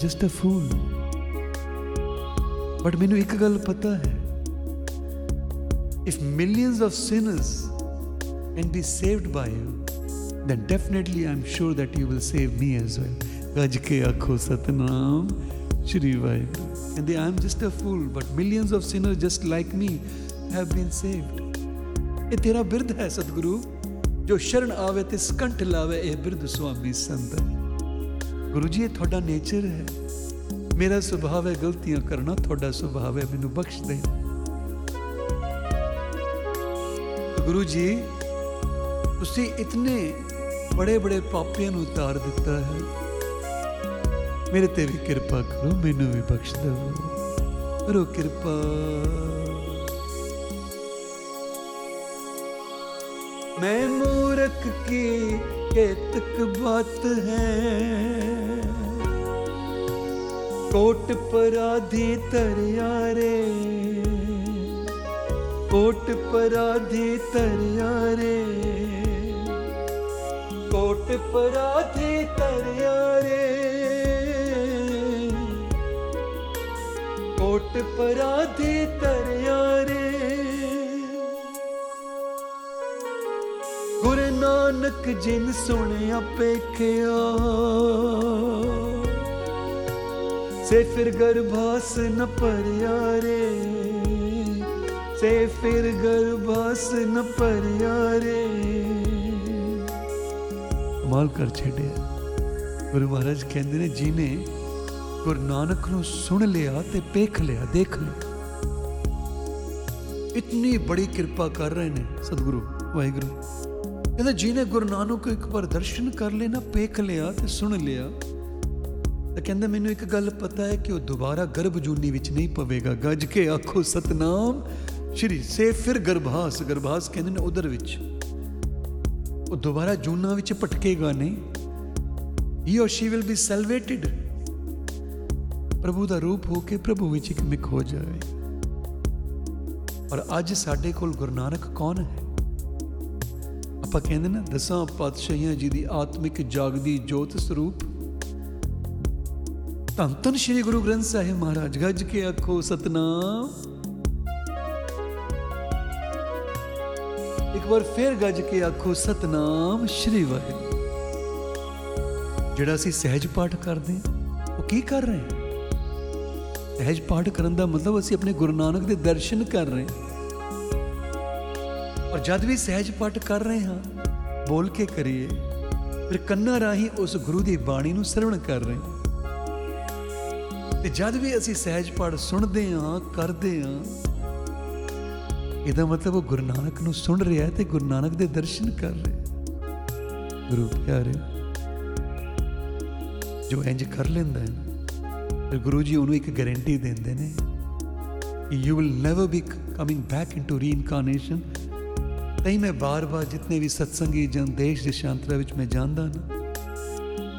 just a fool but मैं एक गल पता है. If millions of sinners can be saved by you then definitely I am sure that you will save me as well गज के आखो, सतनाम, श्री वाहे and they I am just a fool but millions of sinners just like me have been saved ये तेरा बिरध है, सतगुरु. जो शरण आवे, ते कंठ लावे ए बिरध स्वामी संतन. ਗੁਰੂ ਜੀ ਇਹ ਤੁਹਾਡਾ ਨੇਚਰ ਹੈ ਮੇਰਾ ਸੁਭਾਅ ਹੈ ਗਲਤੀਆਂ ਕਰਨਾ ਤੁਹਾਡਾ ਸੁਭਾਅ ਹੈ ਮੈਨੂੰ ਬਖਸ਼ ਦੇ ਗੁਰੂ ਜੀ ਤੁਸੀਂ ਇਤਨੇ ਬੜੇ ਬੜੇ ਪਾਪੀਆਂ ਨੂੰ ਉਤਾਰ ਦਿੱਤਾ ਹੈ ਮੇਰੇ ਤੇ ਵੀ ਕਿਰਪਾ ਕਰੋ ਮੈਨੂੰ ਵੀ ਬਖਸ਼ ਦਿਓ ਕਰੋ ਕਿਰਪਾ ਮੈਂ ਮੂਰਖ ਕੀ केतक बात है। कोट पराधी तरियारे कोट पराधी तरियारे कोट पराधी तरियारे। कोट पराधी ਨਾਨਕ ਜਿਨ ਸੁਣਿਆ ਪੇਖਿਆ ਸੇ ਫਿਰ ਗਰਭਾਸ ਨ ਭਰਿਆ ਰੇ। ਸੇ ਫਿਰ ਗਰਭਾਸ ਨ ਭਰਿਆ ਰੇ। ਕਮਾਲ ਕਰ ਛੱਡਿਆ। ਗੁਰੂ ਮਹਾਰਾਜ ਕਹਿੰਦੇ ਨੇ, ਜਿਹਨੇ ਗੁਰੂ ਨਾਨਕ ਨੂੰ ਸੁਣ ਲਿਆ ਤੇ ਪੇਖ ਲਿਆ, ਦੇਖ ਲਿਆ। ਇਤਨੀ ਬੜੀ ਕਿਰਪਾ ਕਰ ਰਹੇ ਨੇ ਸਤਿਗੁਰੂ, ਵਾਹਿਗੁਰੂ। ਕਹਿੰਦਾ ਜਿਹਨੇ ਗੁਰੂ ਨਾਨਕ ਨੂੰ ਇੱਕ ਵਾਰ ਦਰਸ਼ਨ ਕਰ ਲਏ ਨਾ, ਪੇਖ ਲਿਆ ਤੇ ਸੁਣ ਲਿਆ। ਤਾਂ ਕਹਿੰਦਾ ਮੈਨੂੰ ਇੱਕ ਗੱਲ ਪਤਾ ਹੈ ਕਿ ਉਹ ਦੁਬਾਰਾ ਗਰਭ ਜੂਨੀ ਵਿੱਚ ਨਹੀਂ ਪਵੇਗਾ। ਗੱਜ ਕੇ ਆਖੋ, ਸਤਨਾਮ, ਸ਼੍ਰੀ ਸੇ ਫਿਰ ਗਰਭਾਸ। ਗਰਭਾਸ ਕਹਿੰਦੇ ਨੇ ਉਧਰ ਵਿੱਚ। ਉਹ ਦੁਬਾਰਾ ਜੂਨਾ ਵਿੱਚ ਭਟਕੇਗਾ ਨਹੀਂ। ਹੀ ਔਰ ਸ਼ੀ ਵਿਲ ਬੀ ਸੈਲਵੇਟਿਡ ਪ੍ਰਭੂ ਦਾ ਰੂਪ ਹੋ ਕੇ ਪ੍ਰਭੂ ਵਿੱਚ ਇੱਕ ਮਿਕ ਹੋ ਜਾਵੇ। ਔਰ ਅੱਜ ਸਾਡੇ ਕੋਲ ਗੁਰੂ ਨਾਨਕ ਕੌਣ ਹੈ? ਆਪਾਂ ਕਹਿੰਦੇ ਨਾ ਦਸਾਂ ਪਾਤਸ਼ਾਹੀਆਂ ਜੀ ਦੀ ਆਤਮਿਕ ਜਾਗਦੀ ਜੋਤ ਸਰੂਪ। ਧੰਨ ਧੰਨ ਸ਼੍ਰੀ ਗੁਰੂ ਗ੍ਰੰਥ ਸਾਹਿਬ ਮਹਾਰਾਜ, ਗੱਜ ਕੇ ਆਖੋ ਸਤਨਾਮ। ਇੱਕ ਵਾਰ ਫੇਰ ਗੱਜ ਕੇ ਆਖੋ ਸਤਨਾਮ ਸ਼੍ਰੀ ਵਾਹਿਗੁਰੂ। ਜਿਹੜਾ ਅਸੀਂ ਸਹਿਜ ਪਾਠ ਕਰਦੇ ਹਾਂ, ਉਹ ਕੀ ਕਰ ਰਹੇ ਹਾਂ? ਸਹਿਜ ਪਾਠ ਕਰਨ ਦਾ ਮਤਲਬ ਅਸੀਂ ਆਪਣੇ ਗੁਰੂ ਨਾਨਕ ਦੇ ਦਰਸ਼ਨ ਕਰ ਰਹੇ ਹਾਂ। ਔਰ ਜਦ ਵੀ ਸਹਿਜ ਪਾਠ ਕਰ ਰਹੇ ਹਾਂ, ਬੋਲ ਕੇ ਕਰੀਏ, ਫਿਰ ਕੰਨਾਂ ਰਾਹੀਂ ਉਸ ਗੁਰੂ ਦੀ ਬਾਣੀ ਨੂੰ ਸਰਵਣ ਕਰ ਰਹੇ ਹਾਂ। ਤੇ ਜਦ ਵੀ ਅਸੀਂ ਸਹਿਜ ਪਾਠ ਸੁਣਦੇ ਹਾਂ, ਕਰਦੇ ਹਾਂ, ਇਹਦਾ ਮਤਲਬ ਉਹ ਗੁਰੂ ਨਾਨਕ ਨੂੰ ਸੁਣ ਰਿਹਾ ਹੈ ਤੇ ਗੁਰੂ ਨਾਨਕ ਦੇ ਦਰਸ਼ਨ ਕਰ ਰਿਹਾ ਗੁਰੂ ਪਿਆਰੇ, ਜੋ ਇੰਜ ਕਰ ਲੈਂਦਾ ਹੈ ਤੇ ਗੁਰੂ ਜੀ ਉਹਨੂੰ ਇੱਕ ਗਾਰੰਟੀ ਦਿੰਦੇ ਨੇ ਕਿ you will never be coming back into reincarnation ਤਈ ਮੈਂ ਬਾਰ-ਬਾਰ ਜਿੰਨੇ ਵੀ ਸਤਸੰਗੀ ਜਨ ਦੇਸ਼ ਦੇਸ਼ਾਂਤਰਾਂ ਵਿੱਚ ਮੈਂ ਜਾਂਦਾ ਨਾ,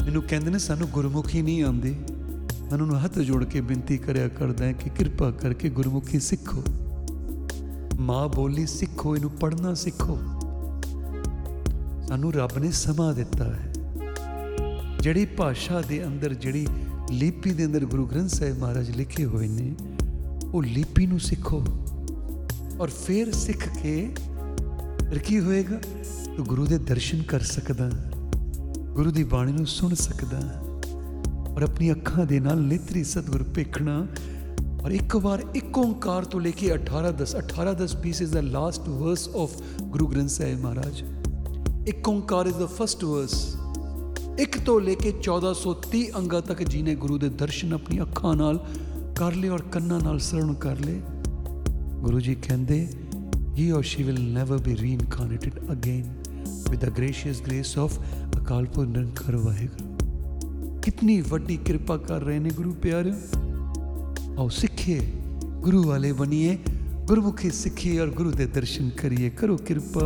ਮੈਨੂੰ ਕਹਿੰਦੇ ਨੇ ਸਾਨੂੰ ਗੁਰਮੁਖੀ ਨਹੀਂ ਆਉਂਦੀ। ਮੈਂ ਉਹਨਾਂ ਨੂੰ ਹੱਥ ਜੋੜ ਕੇ ਬੇਨਤੀ ਕਰਿਆ ਕਰਦਾ ਹਾਂ ਕਿ ਕਿਰਪਾ ਕਰਕੇ ਗੁਰਮੁਖੀ ਸਿੱਖੋ। ਮਾਂ ਬੋਲੀ ਸਿੱਖੋ, ਇਹਨੂੰ ਪੜ੍ਹਨਾ ਸਿੱਖੋ। ਸਾਨੂੰ ਰੱਬ ਨੇ ਸਮਾਂ ਦਿੱਤਾ ਹੈ। ਜਿਹੜੀ ਭਾਸ਼ਾ ਦੇ ਅੰਦਰ, ਜਿਹੜੀ ਲਿਪੀ ਦੇ ਅੰਦਰ ਗੁਰੂ ਗ੍ਰੰਥ ਸਾਹਿਬ ਮਹਾਰਾਜ ਲਿਖੇ ਹੋਏ ਨੇ, ਉਹ ਲਿਪੀ ਨੂੰ ਸਿੱਖੋ। ਔਰ ਫਿਰ ਸਿੱਖ ਕੇ ਫਿਰ ਕੀ ਹੋਏਗਾ? ਤੂੰ ਗੁਰੂ ਦੇ ਦਰਸ਼ਨ ਕਰ ਸਕਦਾ, ਗੁਰੂ ਦੀ ਬਾਣੀ ਨੂੰ ਸੁਣ ਸਕਦਾ ਔਰ ਆਪਣੀ ਅੱਖਾਂ ਦੇ ਨਾਲ ਨੇਤਰੀ ਸਤਿਗੁਰ ਪੇਖਣਾ ਔਰ ਇੱਕ ਵਾਰ ਇੱਕ ਓੰਕਾਰ ਤੋਂ ਲੈ ਕੇ 18 10 18 10 piece is the last verse of Guru Granth Sahib Maharaj. ਇੱਕ ਓੰਕਾਰ ਇਜ਼ ਦਾ ਫਰਸਟ ਵਰਸ ਇੱਕ ਤੋਂ ਲੈ ਕੇ 1430 ਅੰਗਾਂ ਤੱਕ ਜਿਹਨੇ ਗੁਰੂ ਦੇ ਦਰਸ਼ਨ ਆਪਣੀ ਅੱਖਾਂ ਨਾਲ ਕਰ ਲਏ ਔਰ ਕੰਨਾਂ ਨਾਲ ਸਰਵਣ ਕਰ ਲਏ। ਗੁਰੂ ਜੀ ਕਹਿੰਦੇ he or she will never be reincarnated again with the gracious grace of Akal Purakh ਨਿਰੰਕਾਰ ਵਾਹਿਗੁਰੂ ਕਿਤਨੀ ਵੱਡੀ ਕਿਰਪਾ ਕਰ ਰਹੇ ਨੇ ਗੁਰੂ ਪਿਆਰੇ ਆਓ ਸਿੱਖੀਏ ਗੁਰੂ ਵਾਲੇ ਬਣੀਏ ਗੁਰਮੁਖੀ ਸਿੱਖੀਏ ਔਰ ਗੁਰੂ ਦੇ ਦਰਸ਼ਨ ਕਰੀਏ ਕਰੋ ਕਿਰਪਾ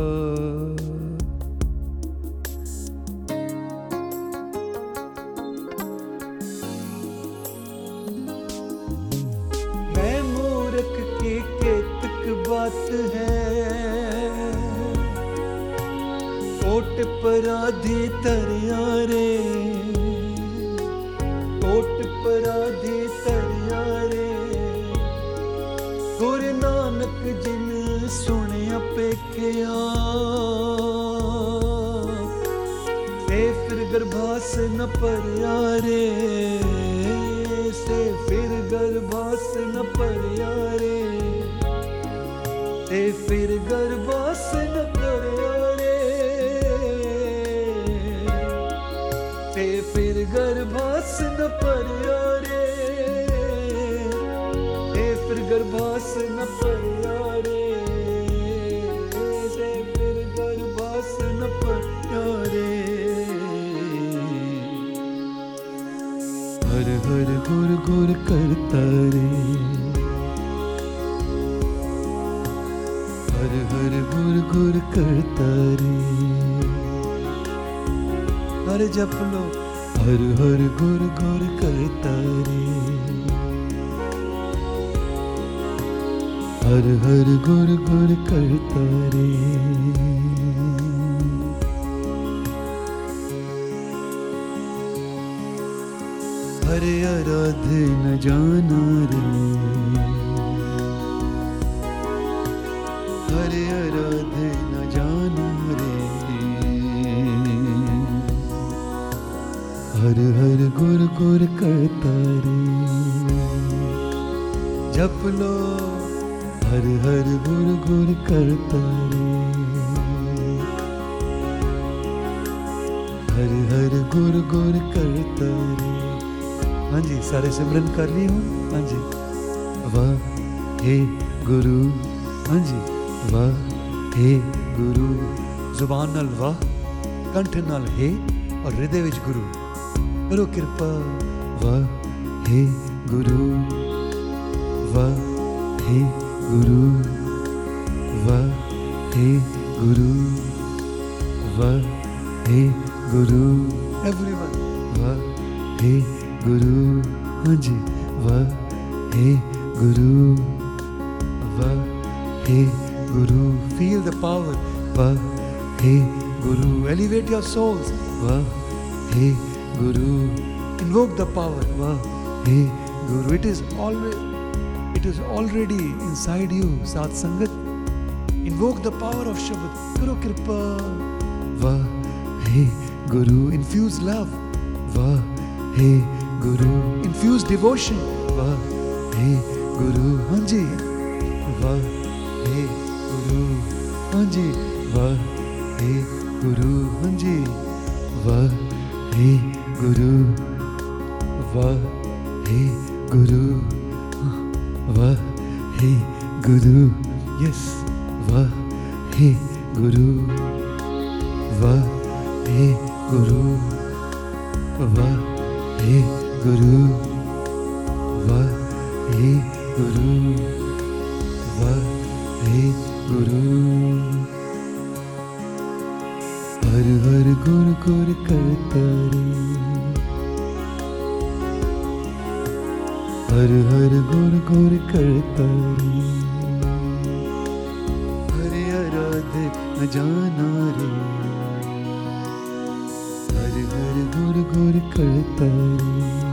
पराधी तरिया रे। कोट पराधी तरिया रे। गुरु नानक जिन सुनिया पेखिया से फिर गर्भास न परिया रे। से फिर गर्भास न परिया गुर करता रे। हर हर गुर गुर करता रे। हर जप लो हर हर गुर गुर करता रे। हर हर गुर गुर करता रे। हरे आराधे न जाना रे। हरे आराधे न जाना रे। हर हर गुर गुर करता रे। जप लो, हर हर गुर गुर करता रे। हर हर गुर गुर करता रे। हाँ जी सारे सिमरन कर लिए हो हाँ जी वाह हे गुरु हाँ जी वाह हे गुरु ਜ਼ੁਬਾਨ ਨਾਲ ਵਾਹ ਕੰਠ ਨਾਲ ਹੈ ਔਰ ਹਿਰਦੇ ਵਿੱਚ ਗੁਰੂ ਕਰੋ ਕਿਰਪਾ ਵਾਹ हे ਗੁਰੂ ਵਾਹ हे ਗੁਰੂ ਵਾਹ हे ਗੁਰੂ ਵਾਹ हे ਗੁਰੂ एवरीवन ਵਾਹ हे गुरु अज व हे गुरु। व हे गुरु। फील द पावर व हे गुरु। एलिवेट योर सोल्स व हे गुरु। Invoke the power Waheguru. It is always it is already inside you सात संगत। इनवोक द पावर ऑफ़ शब्द करो कृपा व हे गुरु। इन्फ्यूज लव व हे Guru. Infuse devotion. Vahe Guru. Hanji Vahe Guru. Hanji Vahe Guru. Hanji Vahe Guru. Vahe Guru. Vahe Guru. Yes. Vahe Guru. Vahe Guru. Vahe Guru Guru Wahe Guru Wahe Guru हर हर गुर गुर करता हर हर गुर गुर करता रे। हरे आराध जाना रे। हर हर गुर गुर करता रे।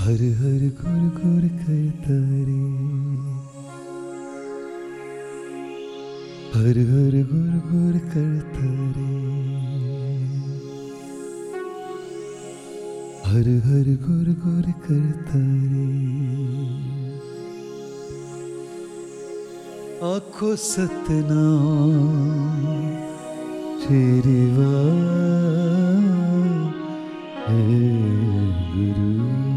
हर हर गुर गुर करता रे हर हर गुर गुर करता रे हर हर गुर गुर करता रे आखो सतनाम तेरी है गुरु।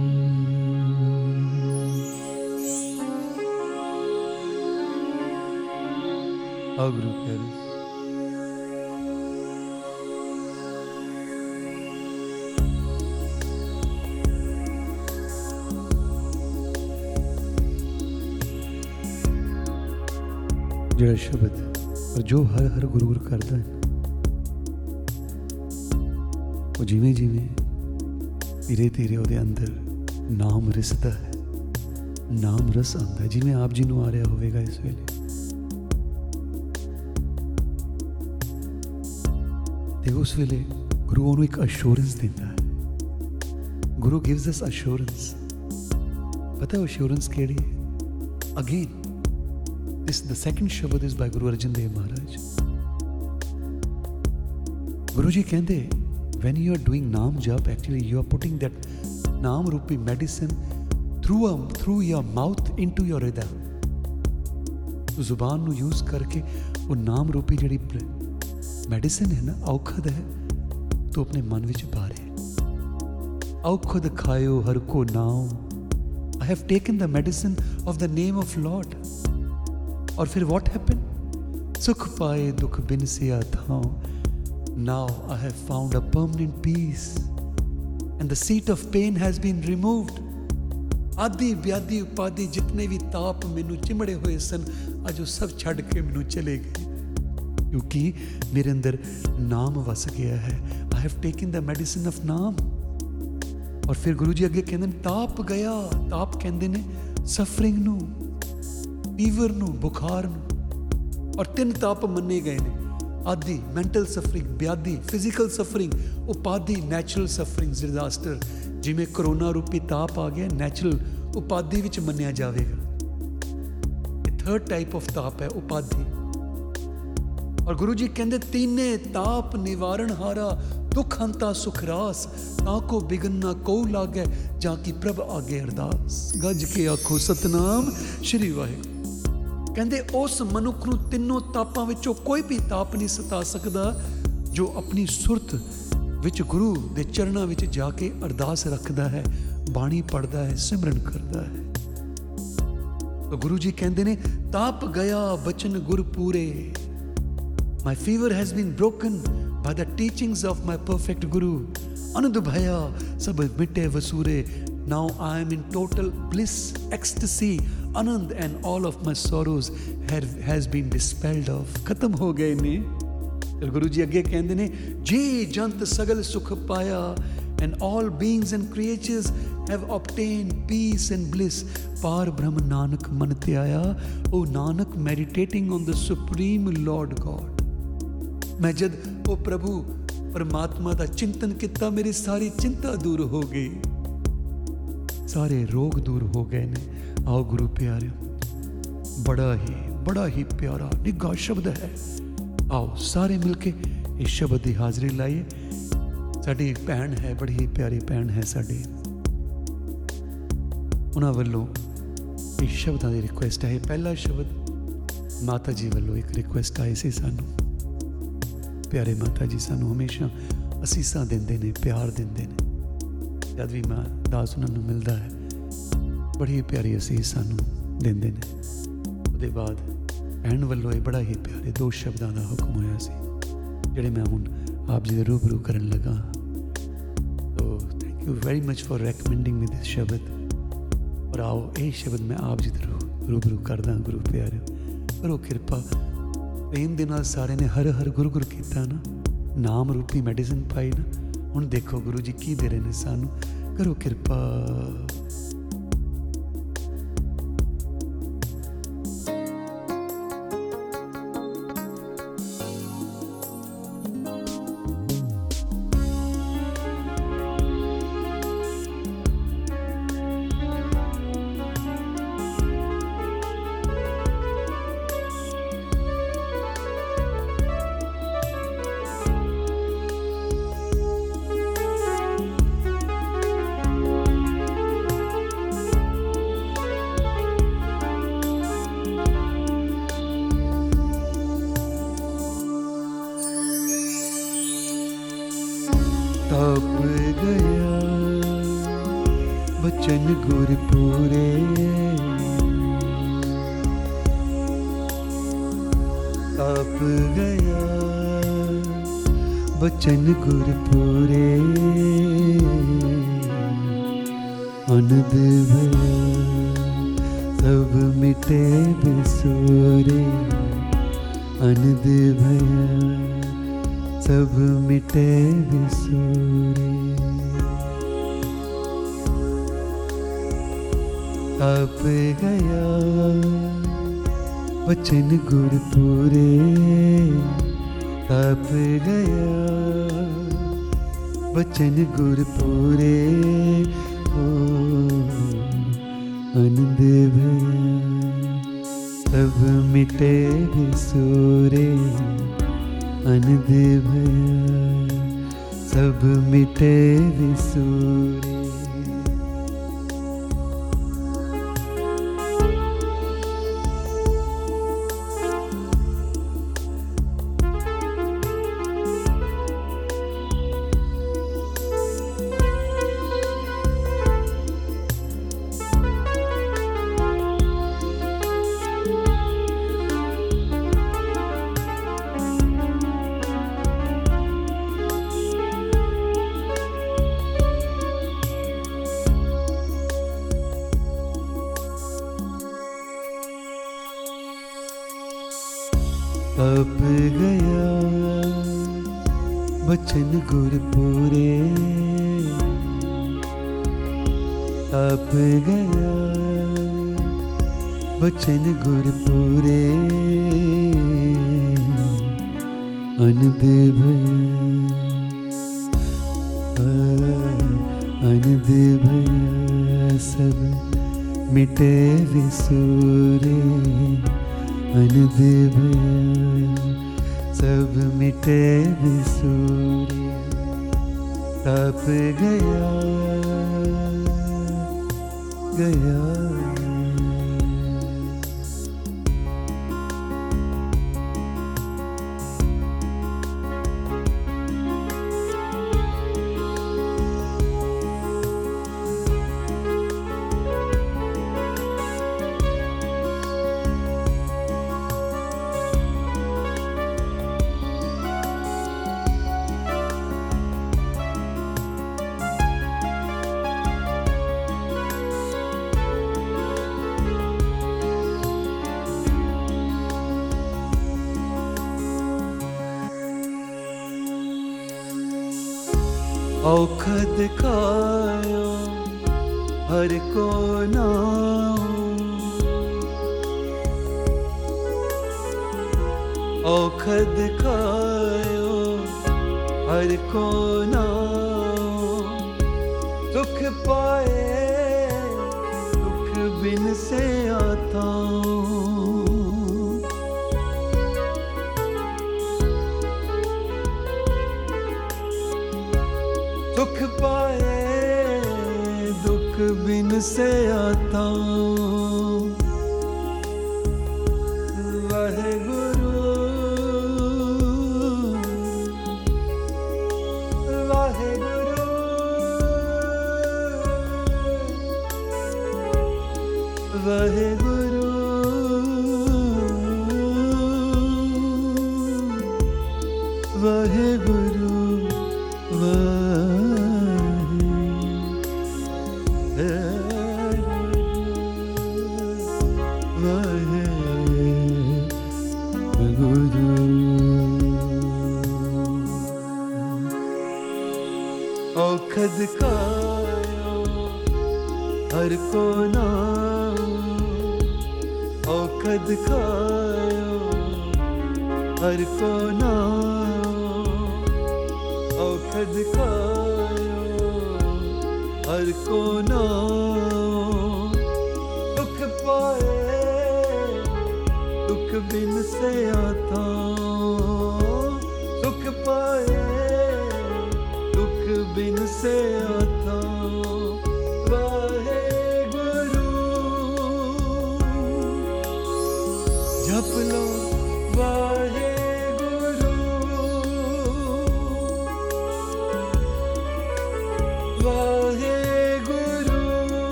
ਅਗਰੂ ਕਰੇ ਜਿਹੜਾ ਸ਼ਬਦ ਪਰ ਜੋ ਹਰ ਹਰ ਗੁਰੂ ਗੁਰ ਕਰਦਾ ਹੈ, ਉਹ ਜਿਵੇਂ ਜਿਵੇਂ ਧੀਰੇ ਧੀਰੇ ਉਹਦੇ ਅੰਦਰ ਨਾਮ ਰਸਦਾ ਹੈ, ਨਾਮ ਰਸ ਆਉਂਦਾ ਜਿਵੇਂ ਆਪ ਜੀ ਨੂੰ ਆ ਰਿਹਾ ਹੋਵੇਗਾ ਇਸ ਵੇਲੇ। ਤੇ ਉਸ ਵੇਲੇ ਗੁਰੂ ਉਹਨੂੰ ਇੱਕ ਅਸ਼ੋਰੈਂਸ ਦਿੰਦਾ ਹੈ ਗੁਰੂ ਗਿਵਸ ਅਸ ਅਸ਼ੋਰੈਂਸ ਪਤਾ ਹੈ ਅਸ਼ੋਰੈਂਸ ਕਿਹੜੀ ਹੈ again this the second shabad is by Guru Arjan Dev Maharaj Guru ji ਕਹਿੰਦੇ when you are doing ਨਾਮ ਜਪ actually you are putting that ਨਾਮ ਰੂਪੀ medicine through a, through your mouth into your ਹਿਰਦਾ ਤੂੰ ਜ਼ੁਬਾਨ ਨੂੰ ਯੂਜ਼ ਕਰਕੇ ਉਹ ਨਾਮ ਰੂਪੀ ਜਿਹੜੀ ਮੈਡੀਸਿਨ ਹੈ ਨਾ ਔਖਦ ਹੈ ਤੂੰ ਆਪਣੇ ਮਨ ਵਿੱਚ ਪਾ ਰਿਹਾ ਔਖਦ ਖਾਇਓ ਹਰ ਕੋ ਨਾਮ I have taken the medicine of the name of Lord. और फिर what happened? सुख पाए दुख बिन सिया था Now I have found a permanent peace. And the seat of pain has been removed. ਆਦਿ ਵਿਆਦੀ ਉਪਾਦੀ ਜਿਤਨੇ ਵੀ ਤਾਪ ਮੈਨੂੰ ਚਿਮੜੇ ਹੋਏ ਸਨ ਅੱਜ ਉਹ ਸਭ ਛੱਡ ਕੇ ਮੈਨੂੰ ਚਲੇ ਗਏ ਕਿਉਂਕਿ ਮੇਰੇ ਅੰਦਰ ਨਾਮ ਵਸ ਗਿਆ ਹੈ। I have taken the medicine of ਨਾਮ। ਔਰ ਫਿਰ ਗੁਰੂ ਜੀ ਅੱਗੇ ਕਹਿੰਦੇ ਨੇ, ਤਾਪ ਗਿਆ। ਤਾਪ ਕਹਿੰਦੇ ਨੇ ਸਫਰਿੰਗ ਨੂੰ ਫੀਵਰ ਨੂੰ, ਬੁਖਾਰ ਨੂੰ। ਔਰ ਤਿੰਨ ਤਾਪ ਮੰਨੇ ਗਏ ਨੇ। ਆਦੀ ਮੈਂਟਲ ਸਫਰਿੰਗ ਬਿਆਦੀ ਫਿਜ਼ੀਕਲ ਸਫਰਿੰਗ ਉਪਾਦੀ ਨੈਚੁਰਲ ਸਫਰਿੰਗ ਡਿਜ਼ਾਸਟਰ ਜਿਵੇਂ ਕਰੋਨਾ ਰੂਪੀ ਤਾਪ ਆ ਗਿਆ ਨੈਚੁਰਲ ਉਪਾਦੀ ਵਿੱਚ ਮੰਨਿਆ ਜਾਵੇਗਾ। ਇਹ ਥਰਡ ਟਾਈਪ ਆਫ ਤਾਪ ਹੈ ਉਪਾਦੀ ਔਰ ਗੁਰੂ ਜੀ ਕਹਿੰਦੇ, ਤੀਨੇ ਤਾਪ ਨਿਵਾਰਣ ਹਾਰਾ, ਦੁਖ ਹੰਤਾ ਸੁਖ ਰਾਸ, ਤਾਂ ਕੋ ਬਿਗਨ ਨਾ ਕੋ ਲਾਗੇ, ਜਾਂ ਕੀ ਪ੍ਰਭ ਆਗੇ ਅਰਦਾਸ। ਗੱਜ ਕੇ ਆਖੋ, ਸਤਨਾਮ ਸ਼੍ਰੀ ਵਾਹਿਗੁਰੂ। ਕਹਿੰਦੇ, ਉਸ ਮਨੁੱਖ ਨੂੰ ਤਿੰਨੋਂ ਤਾਪਾਂ ਵਿੱਚੋਂ ਕੋਈ ਵੀ ਤਾਪ ਨਹੀਂ ਸਤਾ ਸਕਦਾ, ਜੋ ਆਪਣੀ ਸੁਰਤ ਵਿੱਚ ਗੁਰੂ ਦੇ ਚਰਨਾਂ ਵਿੱਚ ਜਾ ਕੇ ਅਰਦਾਸ ਰੱਖਦਾ ਹੈ, ਬਾਣੀ ਪੜਦਾ ਹੈ, ਸਿਮਰਨ ਕਰਦਾ ਹੈ। ਤਾਂ ਗੁਰੂ ਜੀ ਕਹਿੰਦੇ ਨੇ, ਤਾਪ ਗਿਆ ਬਚਨ ਗੁਰ ਪੂਰੇ। My fever has been broken by the teachings of my perfect Guru. Anand Bhaya sab mitte vasure. Now I am in total bliss, ecstasy, Anand, and all of my sorrows have, has been dispelled of. ਖਤਮ ਹੋ ਗਏ ਨੇ ਤੇ ਗੁਰੂ ਜੀ ਅੱਗੇ ਕਹਿੰਦੇ ਨੇ ਜੇ ਜੰਤ ਸਗਲ ਸੁਖ ਪਾਇਆ and all beings and creatures have obtained peace and bliss par brahm nanak man ਧਿਆਇਆ o nanak meditating on the supreme lord god ਮੈਂ ਜਦ ਉਹ ਪ੍ਰਭੂ ਪਰਮਾਤਮਾ ਦਾ ਚਿੰਤਨ ਕੀਤਾ, ਮੇਰੀ ਸਾਰੀ ਚਿੰਤਾ ਦੂਰ ਹੋ ਗਈ। ਸਾਰੇ ਰੋਗ ਦੂਰ ਹੋ ਗਏ ਨੇ। ਆਓ ਗੁਰੂ ਪਿਆਰਿਓ, ਬੜਾ ਹੀ ਬੜਾ ਹੀ ਪਿਆਰਾ, ਨਿੱਘਾ ਸ਼ਬਦ ਹੈ। ਆਓ ਸਾਰੇ ਮਿਲ ਕੇ ਇਸ ਸ਼ਬਦ ਦੀ ਹਾਜ਼ਰੀ ਲਾਈਏ। ਸਾਡੀ ਇੱਕ ਭੈਣ ਹੈ, ਬੜੀ ਹੀ ਪਿਆਰੀ ਭੈਣ ਹੈ ਸਾਡੀ। ਉਹਨਾਂ ਵੱਲੋਂ ਇਸ ਸ਼ਬਦਾਂ ਦੀ ਰਿਕੁਐਸਟ ਹੈ। ਪਹਿਲਾ ਸ਼ਬਦ ਮਾਤਾ ਜੀ ਵੱਲੋਂ ਇੱਕ ਰਿਕੁਐਸਟ ਆਈ ਸੀ ਸਾਨੂੰ। ਪਿਆਰੇ ਮਾਤਾ ਜੀ, ਸਾਨੂੰ ਹਮੇਸ਼ਾ ਅਸੀਸਾਂ ਦਿੰਦੇ ਨੇ, ਪਿਆਰ ਦਿੰਦੇ ਨੇ। ਜਦ ਵੀ ਮਾਂ ਦਾਸ ਉਹਨਾਂ ਨੂੰ ਮਿਲਦਾ ਹੈ ਬੜੀ ਪਿਆਰੀ ਅਸੀਸ ਸਾਨੂੰ ਦਿੰਦੇ ਨੇ। ਉਹਦੇ ਬਾਅਦ ਐਨ ਵੱਲੋਂ ਇਹ ਬੜਾ ਹੀ ਪਿਆਰੇ ਦੋ ਸ਼ਬਦਾਂ ਦਾ ਹੁਕਮ ਹੋਇਆ ਸੀ, ਜਿਹੜੇ ਮੈਂ ਹੁਣ ਆਪ ਜੀ ਦੇ ਰੂਬਰੂ ਕਰਨ ਲੱਗਾ so thank you very much for recommending me this ਸ਼ਬਦ ਪਰ ਆਓ, ਇਹ ਸ਼ਬਦ ਮੈਂ ਆਪ ਜੀ ਦੇ ਰੂਬਰੂ ਕਰਦਾ ਗੁਰੂ ਪਿਆਰੇ ਕਰੋ ਕਿਰਪਾ ਪ੍ਰੇਮ ਦੇ ਨਾਲ ਸਾਰੇ ਨੇ ਹਰ ਹਰ ਗੁਰੂ ਗੁਰੂ ਕੀਤਾ ਨਾ, ਨਾਮ ਰੂਪੀ ਮੈਡੀਸਿਨ ਪਾਈ ਨਾ, ਹੁਣ ਦੇਖੋ ਗੁਰੂ ਜੀ ਕੀ ਦੇ ਰਹੇ ਨੇ ਸਾਨੂੰ, ਕਰੋ ਕਿਰਪਾ। औखद खायो हर को से आता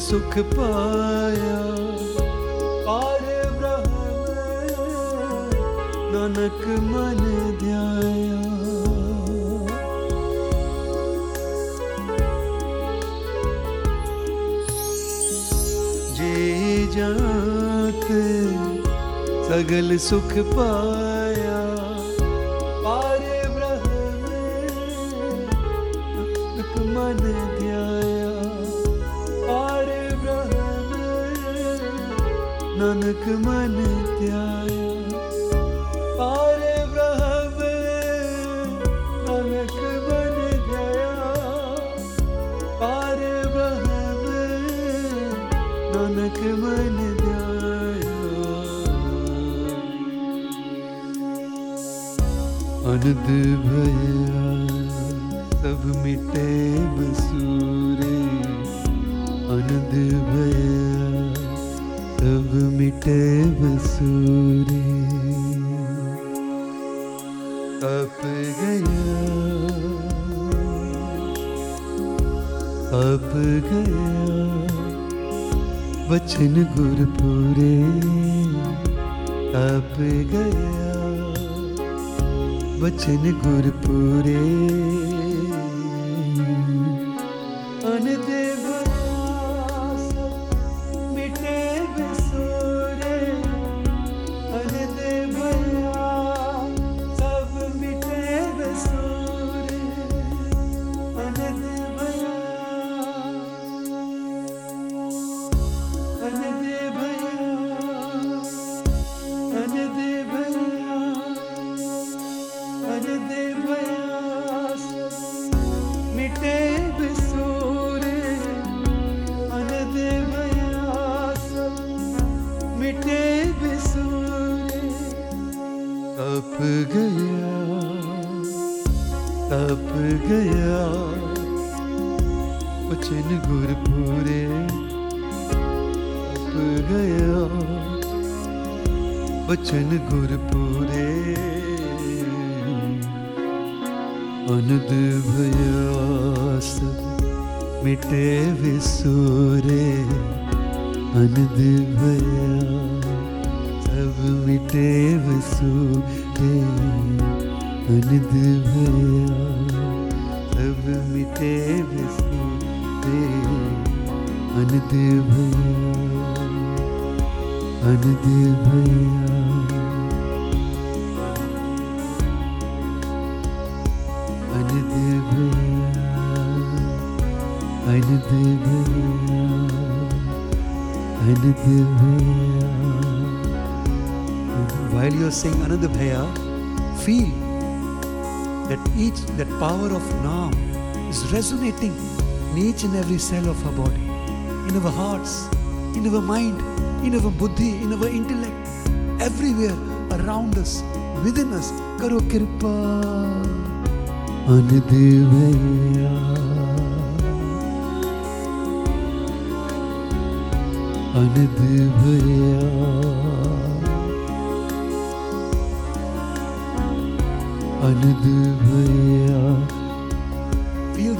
सुख पाया। पार ब्रह्म नानक मन ध्याया। जी जाके सगल सुख पाया ne gül. वचन गुरपुरे अनद भयास मिटे विसूरे। अनद भया सब मिटे विसूरे। अनद भया सब मिटे विसूरे। अनद भया अनद भया resonating in each and every cell of our body, in our hearts, in our mind, in our buddhi, in our intellect, everywhere around us, within us. Karo kirpa. Anadevaya. Anadevaya. Anadevaya.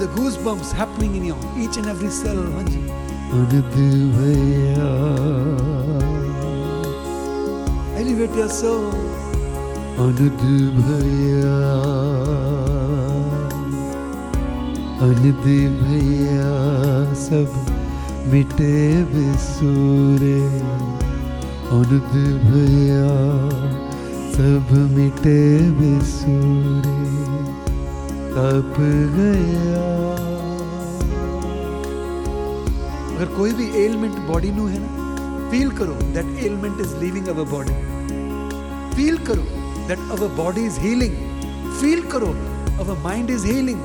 Feel the goosebumps happening in your each and every cell. Hanji. Anadevaya. Elevate your soul. Anadevaya. Anadevaya. सब मिटे बिसूरे अनद भया सब मिटे बिसूरे तप गया। अगर कोई भी एलिमेंट बॉडी ਨੂੰ है ना फील करो that element is leaving our body feel करो that our body is healing feel करो our mind is healing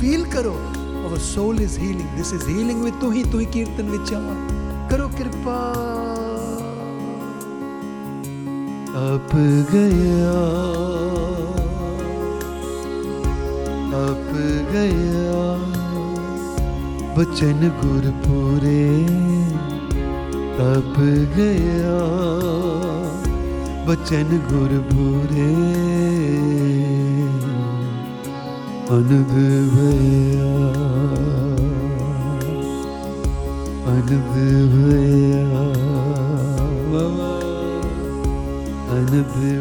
feel करो our soul is healing this is healing with तू ही तू ही कीर्तन विच करो कृपा। अप गया। गया बचन गुरपुरे अप गया। बचन गुरपुरे अनद भया अनद भया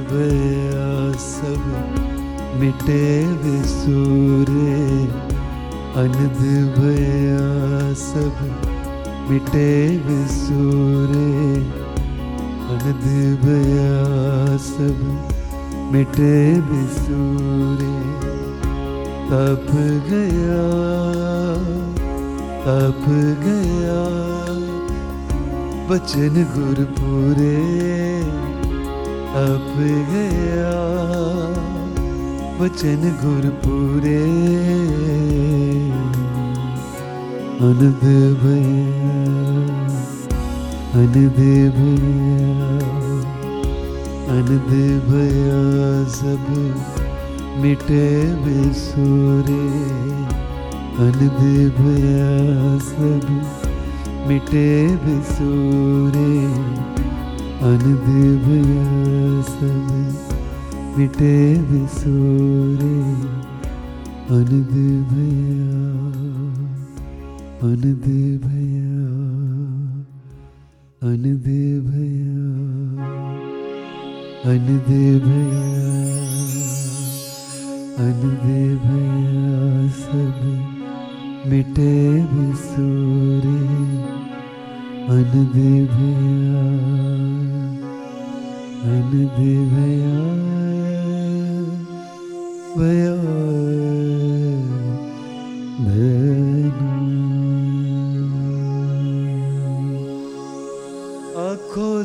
भया सब मिटे विसूरे। अनब भया सब मिटे विसूरे। अनद भया सब मिटे विसूरे। तप गया तप गया, बचन गुरपुरे। अप गया, बचन गुरपुरे। अनद भया अनद भया अनद भया सब मिटे बेसुरे अनद भया सब मिटे बेसुरे अनद भया बेसुरे अनद भया भया अनद भया अनद भया, सब मिटे बिसूरे। अनद भया अनद भया भया भया।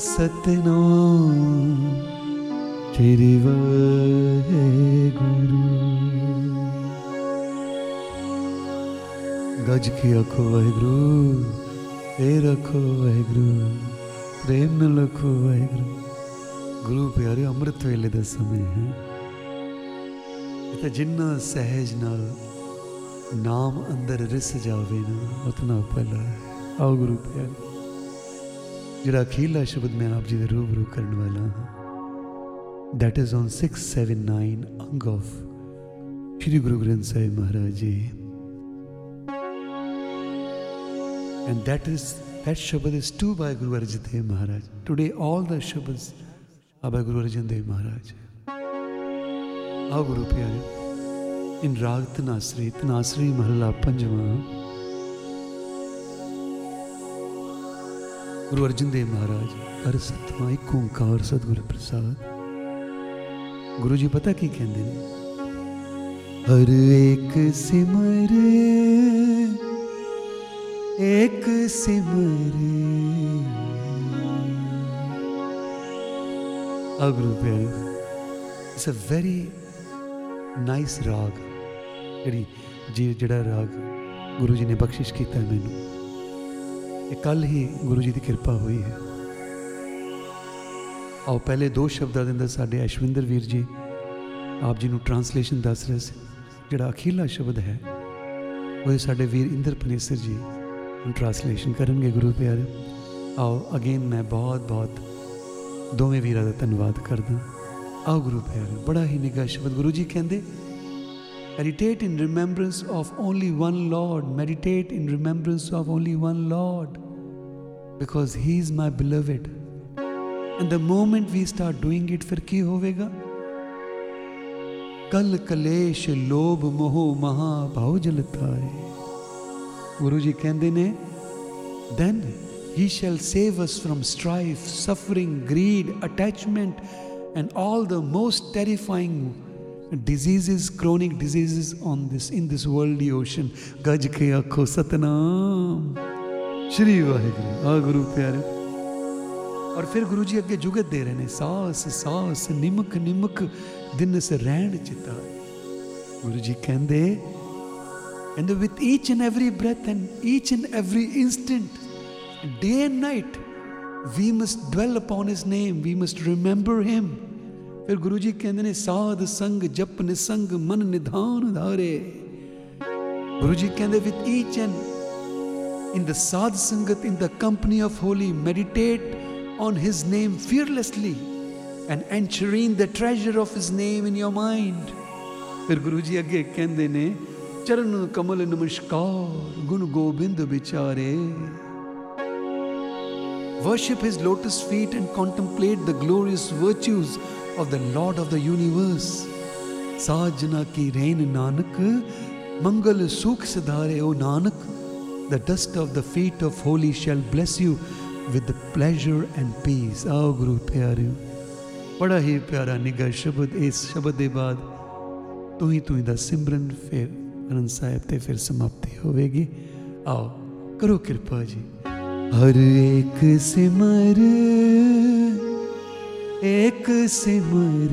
ਸਤਨਾਮ ਤੇਰੀ ਵਾਹਿਗੁਰੂ ਗੱਜ ਕੇ ਆਖੋ ਵਾਹਿਗੁਰੂ ਏ ਰੱਖੋ ਵਾਹਿਗੁਰੂ ਪ੍ਰੇਮ ਨਾਲ ਰੱਖੋ ਵਾਹਿਗੁਰੂ ਗੁਰੂ ਪਿਆਰੇ ਅੰਮ੍ਰਿਤ ਵੇਲੇ ਦਾ ਸਮੇਂ ਹੈ ਤੇ ਜਿੰਨਾ ਸਹਿਜ ਨਾਲ ਨਾਮ ਅੰਦਰ ਰਿਸ ਜਾਵੇ ਨਾ ਉਤਨਾ ਭਲਾ ਆਓ ਗੁਰੂ ਪਿਆਰੇ ਜਿਹੜਾ ਅਖੀਲਾ ਸ਼ਬਦ ਮੈਂ ਆਪ ਜੀ ਦੇ ਰੂਬਰੂ ਕਰਨ ਵਾਲਾ ਹਾਂ that is on 679 ਅੰਗ of Shri Guru Granth Sahib Maharaj Ji and that is that Shabad is too by Guru Arjan Dev Maharaj today all the Shabads are by Guru Arjan Dev Maharaj ਆਓ ਗੁਰੂ ਪਿਆਰੇ ਇਨ ਰਾਗ ਤਨਾਸਰੀ ਤਨਾਸਰੀ ਮਹਲਾ ਪੰਜਵਾਂ ਗੁਰੂ ਅਰਜਨ ਦੇਵ ਮਹਾਰਾਜ ਹਰ ਸਤਮਾ ਇੱਕ ਓੰਕਾਰ ਸਤਿਗੁਰ ਪ੍ਰਸਾਦ ਗੁਰੂ ਜੀ ਪਤਾ ਕੀ ਕਹਿੰਦੇ ਨੇ ਹਰ ਇੱਕ ਸਿਮਰੇ ਇੱਕ ਸਿਮਰੇ ਆ ਗੁਰੂ ਪਿਆਰੇ ਇਟਸ ਅ ਵੈਰੀ ਨਾਈਸ ਰਾਗ ਜਿਹੜੀ ਜੀ ਜਿਹੜਾ ਰਾਗ ਗੁਰੂ ਜੀ ਨੇ ਬਖਸ਼ਿਸ਼ ਕੀਤਾ ਹੈ ਮੈਨੂੰ ਇਹ ਕੱਲ ਹੀ ਗੁਰੂ ਜੀ ਦੀ ਕਿਰਪਾ ਹੋਈ ਹੈ ਆਓ ਪਹਿਲੇ ਦੋ ਸ਼ਬਦਾਂ ਦੇ ਅੰਦਰ ਸਾਡੇ ਅਸ਼ਵਿੰਦਰ ਵੀਰ ਜੀ ਆਪ ਜੀ ਨੂੰ ਟਰਾਂਸਲੇਸ਼ਨ ਦੱਸ ਰਹੇ ਸੀ, ਜਿਹੜਾ ਅਖੀਲਾ ਸ਼ਬਦ ਹੈ ਉਹ ਸਾਡੇ ਵੀਰ ਇੰਦਰ ਪਨੇਸਰ ਜੀ ਹੁਣ ਟਰਾਂਸਲੇਸ਼ਨ ਕਰਨਗੇ ਗੁਰੂ ਪਿਆਰੇ ਆਓ ਅਗੇਨ ਮੈਂ ਬਹੁਤ ਬਹੁਤ ਦੋਵੇਂ ਵੀਰਾਂ ਦਾ ਧੰਨਵਾਦ ਕਰਦਾ ਆਓ ਗੁਰੂ ਪਿਆਰੇ, ਬੜਾ ਹੀ ਨਿੱਘਾ ਸ਼ਬਦ ਗੁਰੂ ਜੀ ਕਹਿੰਦੇ, Meditate in remembrance of only one Lord. Meditate in remembrance of only one Lord. because He is my beloved. And the moment we start doing it, फिर की होवेगा? कल कलेश लोभ मोह महा भाव जलता है गुरु जी ने then he shall save us from strife suffering greed attachment and all the most terrifying diseases chronic diseases on this in this worldly ocean. Gaj ke satnam. Shri Waheguru आ गुरु प्यारे और फिर गुरु जी अगे जुगत दे रहे ने सास सास निमक निमक दिन से रहन चिता गुरु जी कहते And with each and every breath and each and every instant, day and night, we must dwell upon His name. We must remember Him. फिर गुरु जी कहते ने साध संग जप निसंग मन निधान धारे गुरु जी कहते with each and in the sadh sangat in the company of holy meditate on his name fearlessly and enshrin the treasure of his name in your mind ਫਿਰ ਗੁਰੂ ਜੀ ਅੱਗੇ ਕਹਿੰਦੇ ਨੇ ਚਰਨ ਕਮਲ ਨਮਸਕਾਰ ਗੁਣ ਗੋਬਿੰਦ ਵਿਚਾਰੇ Worship his lotus feet and contemplate the glorious virtues of the Lord of the universe. Sajna ki rain Nanak, Mangal Sukh Siddhare, O Nanak. the dust of the feet of holy shall bless you with the pleasure and peace. आओ गुरु प्यारे बड़ा ही प्यारा निगा शब्द, इस शब्द के बाद तू ही तू का सिमरन फिर आनंद साहब ते फिर समाप्ति होवेगी आओ, करो कृपा जी हर एक सिमर एक सिमर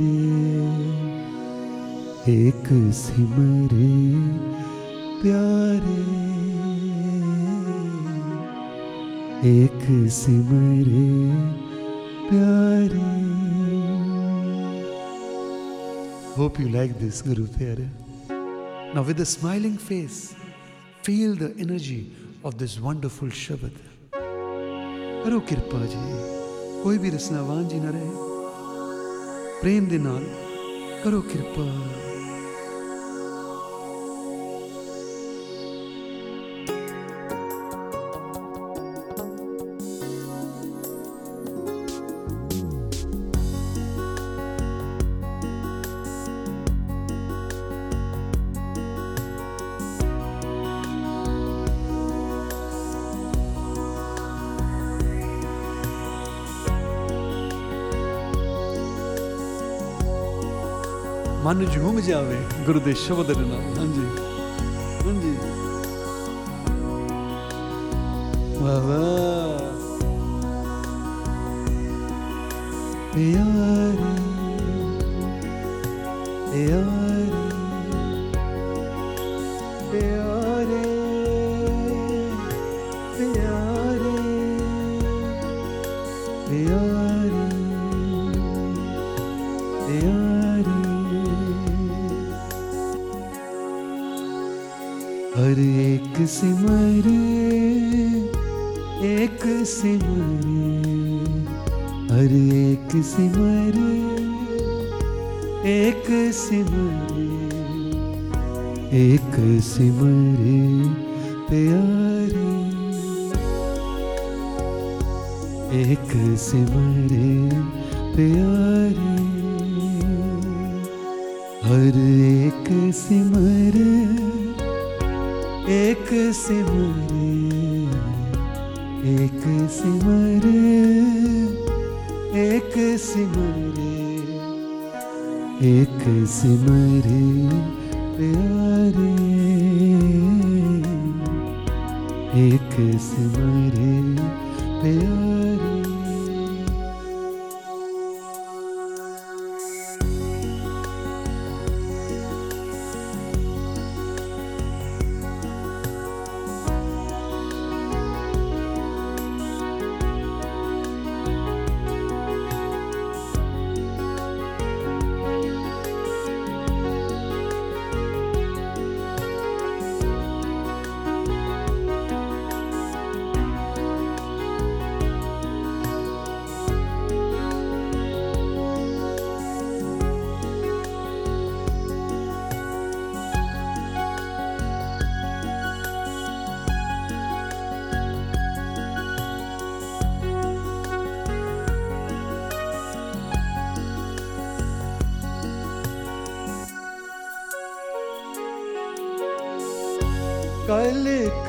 एक सिमर, प्यारे एक सिमरे प्यारे। होप यू लाइक दिस गुरु प्यारे now with a smiling face feel the energy of this wonderful शब्द करो कृपा जी कोई भी रसनावान जी ना रहे प्रेम दे नाल करो कृपा ਮਨ ਝੂਮ ਜਾਵੇ ਗੁਰੂ ਦੇ ਸ਼ਬਦ ਦੇ ਨਾਲ। ਹਾਂਜੀ ਹਾਂਜੀ।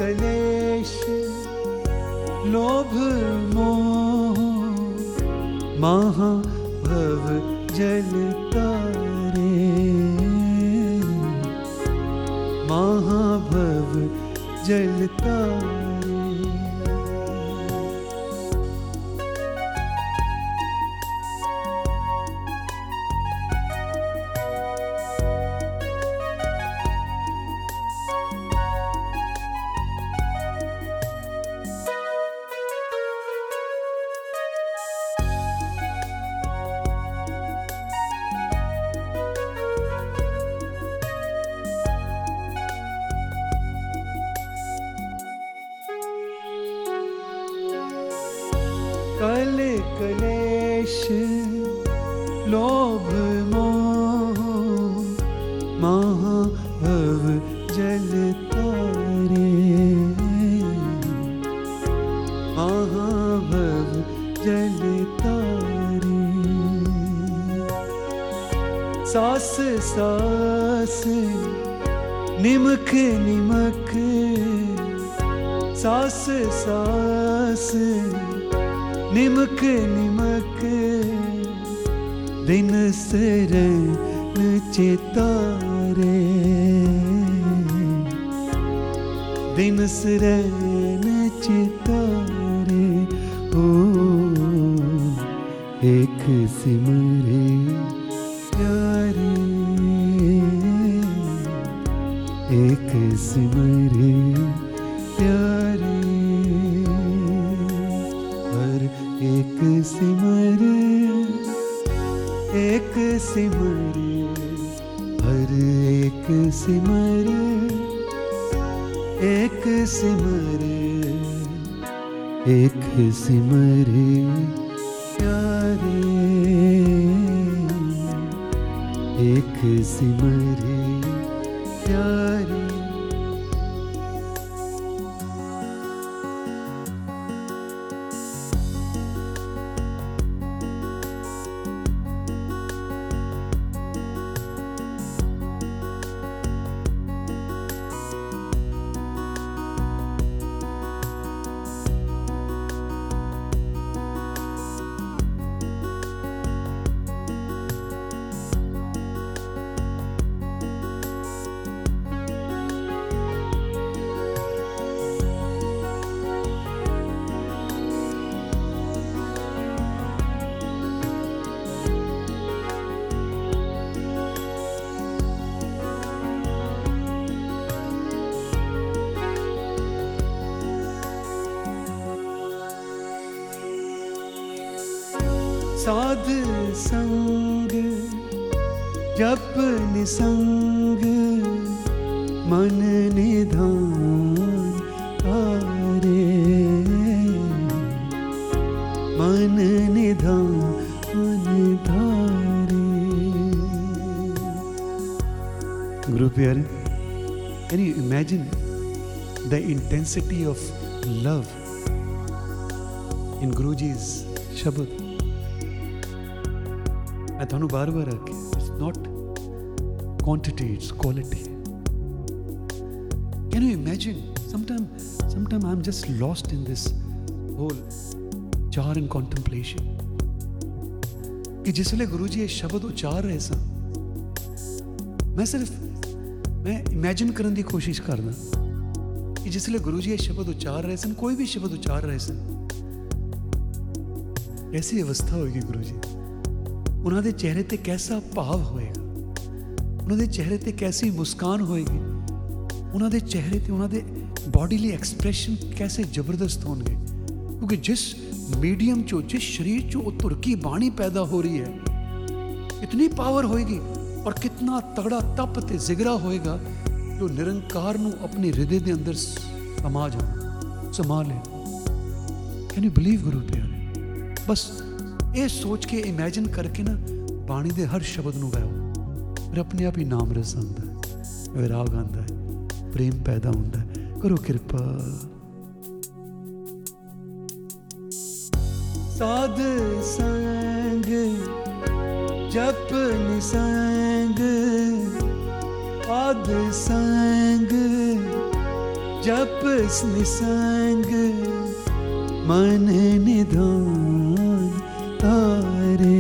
कलेश लोभ मोह महाभव जल तारे। महाभव जल गुरु प्यारे can you imagine the intensity of love in Guruji's Shabad ਮੈਂ ਤੁਹਾਨੂੰ ਬਾਰ-ਬਾਰ ਆਖਿਆ it's not quantity it's quality can you imagine sometime sometime i'm just lost in this whole ਚਾਰ and contemplation ਕਿ ਜਿਸ ਵੇਲੇ ਗੁਰੂ ਜੀ ਇਹ ਸ਼ਬਦ ਉਚਾਰ ਰਹੇ ਸਨ ਮੈਂ ਸਿਰਫ ਮੈਂ ਇਮੇਜਿਨ ਕਰਨ ਦੀ ਕੋਸ਼ਿਸ਼ ਕਰਦਾ ਕਿ ਜਿਸ ਵੇਲੇ ਗੁਰੂ ਜੀ ਇਹ ਸ਼ਬਦ ਉਚਾਰ ਰਹੇ ਸਨ, ਕੋਈ ਵੀ ਸ਼ਬਦ ਉਚਾਰ ਰਹੇ ਸਨ। ਐਸੀ ਅਵਸਥਾ ਹੋਏਗੀ ਗੁਰੂ ਜੀ। ਉਹਨਾਂ ਦੇ ਚਿਹਰੇ ਤੇ ਕੈਸਾ ਭਾਵ ਹੋਏਗਾ? ਉਹਨਾਂ ਦੇ ਚਿਹਰੇ ਤੇ ਕੈਸੀ ਮੁਸਕਾਨ ਹੋਏਗੀ? ਉਹਨਾਂ ਦੇ ਚਿਹਰੇ ਤੇ ਉਹਨਾਂ ਦੇ ਬਾਡੀਲੀ ਐਕਸਪ੍ਰੈਸ਼ਨ ਕੈਸੇ ਜ਼ਬਰਦਸਤ ਹੋਣਗੇ? ਕਿਉਂਕਿ ਜਿਸ ਮੀਡੀਅਮ ਚੋਂ, ਜਿਸ ਸਰੀਰ ਚੋਂ ਉਹ ਤੁਰਕੀ ਬਾਣੀ ਪੈਦਾ ਹੋ ਰਹੀ ਹੈ, ਇਤਨੀ ਪਾਵਰ ਹੋਏਗੀ ਔਰ ਕਿਤਨਾ ਤਗੜਾ ਤਪ ਤੇ ਜ਼ਿਗਰਾ ਹੋਏਗਾ ਜੋ ਨਿਰੰਕਾਰ ਨੂੰ ਆਪਣੇ ਹਿਰਦੇ ਦੇ ਅੰਦਰ ਸਮਾ ਜਾਣਾ ਸਮਾ ਲੈ। ਕੈਨ ਯੂ ਬਲੀਵ ਗੁਰੂ ਪਿਆਰੇ? ਬਸ ਇਹ ਸੋਚ ਕੇ ਇਮੇਜਿਨ ਕਰਕੇ ਨਾ ਬਾਣੀ ਦੇ ਹਰ ਸ਼ਬਦ ਨੂੰ ਗਾਓ ਫਿਰ ਆਪਣੇ ਆਪ ਹੀ ਨਾਮ ਰਸ ਆਉਂਦਾ ਹੈ, ਵਿਰਾਗ ਆਉਂਦਾ ਹੈ, ਪ੍ਰੇਮ ਪੈਦਾ ਹੁੰਦਾ ਹੈ। ਕਰੋ ਕਿਰਪਾ। ਸਾਧ ਸੰਗ जप निसंग पद संग जप निसंग मन निधान तारे।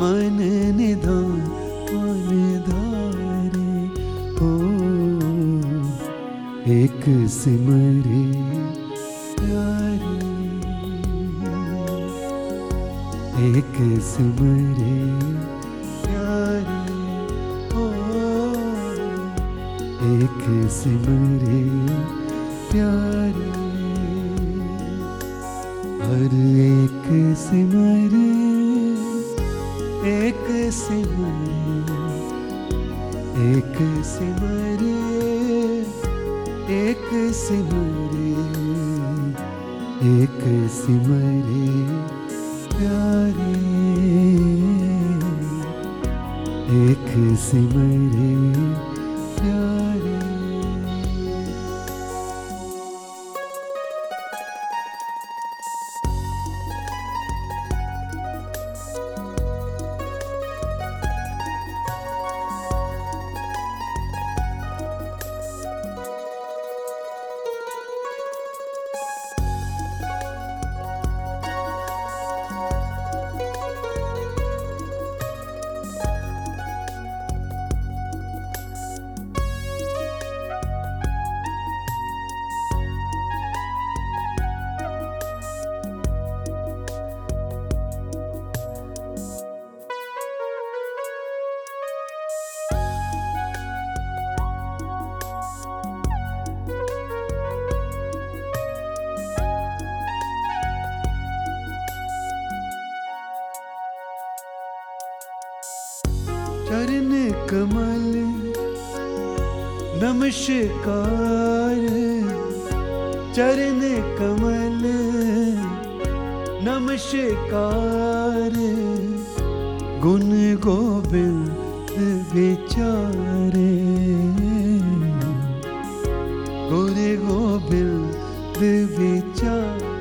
मन निधान धारे हो। एक सिमर समरे, प्यारे ओ एक सिमरे, प्यारे। हर एक सिमरे एक सिमरे। एक सिमरे एक सिमरे। एक सिमरे। see me. गुण गोबिंद विचार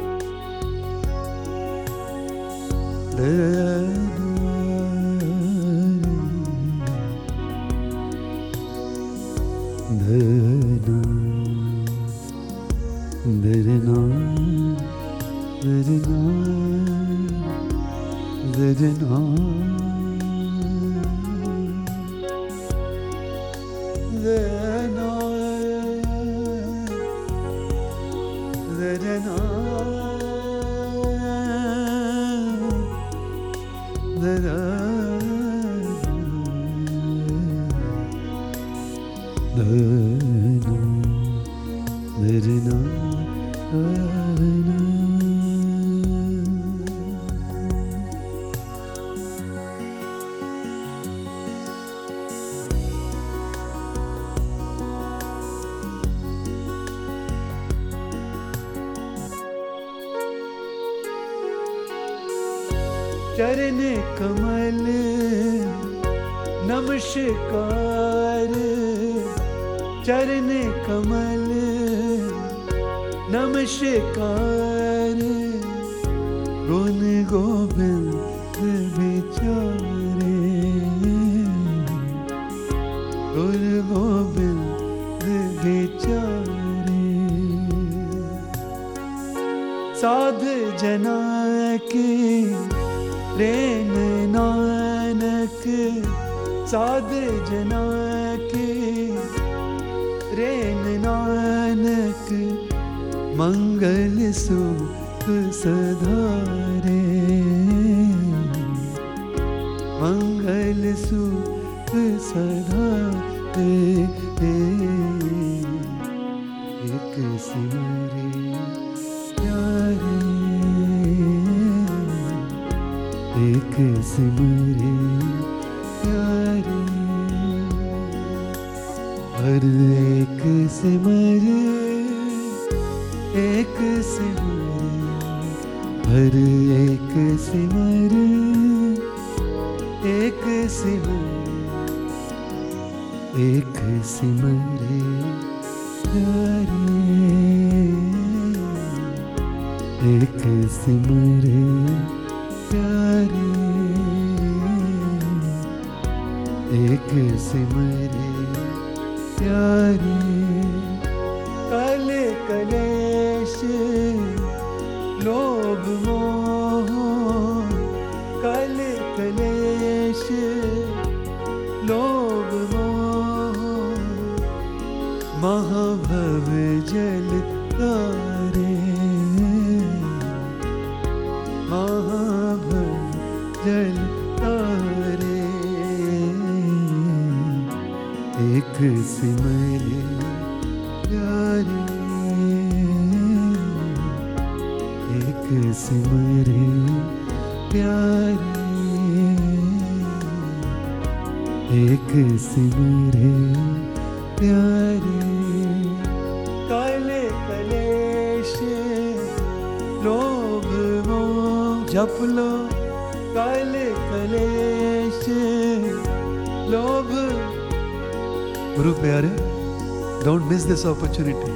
अपॉर्चुनिटी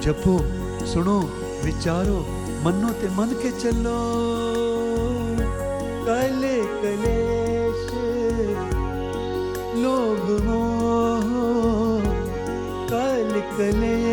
जपो, सुनो, विचारो, मनो ते मन के चलो। कले कलेश लोभ मोह, कल कलेश।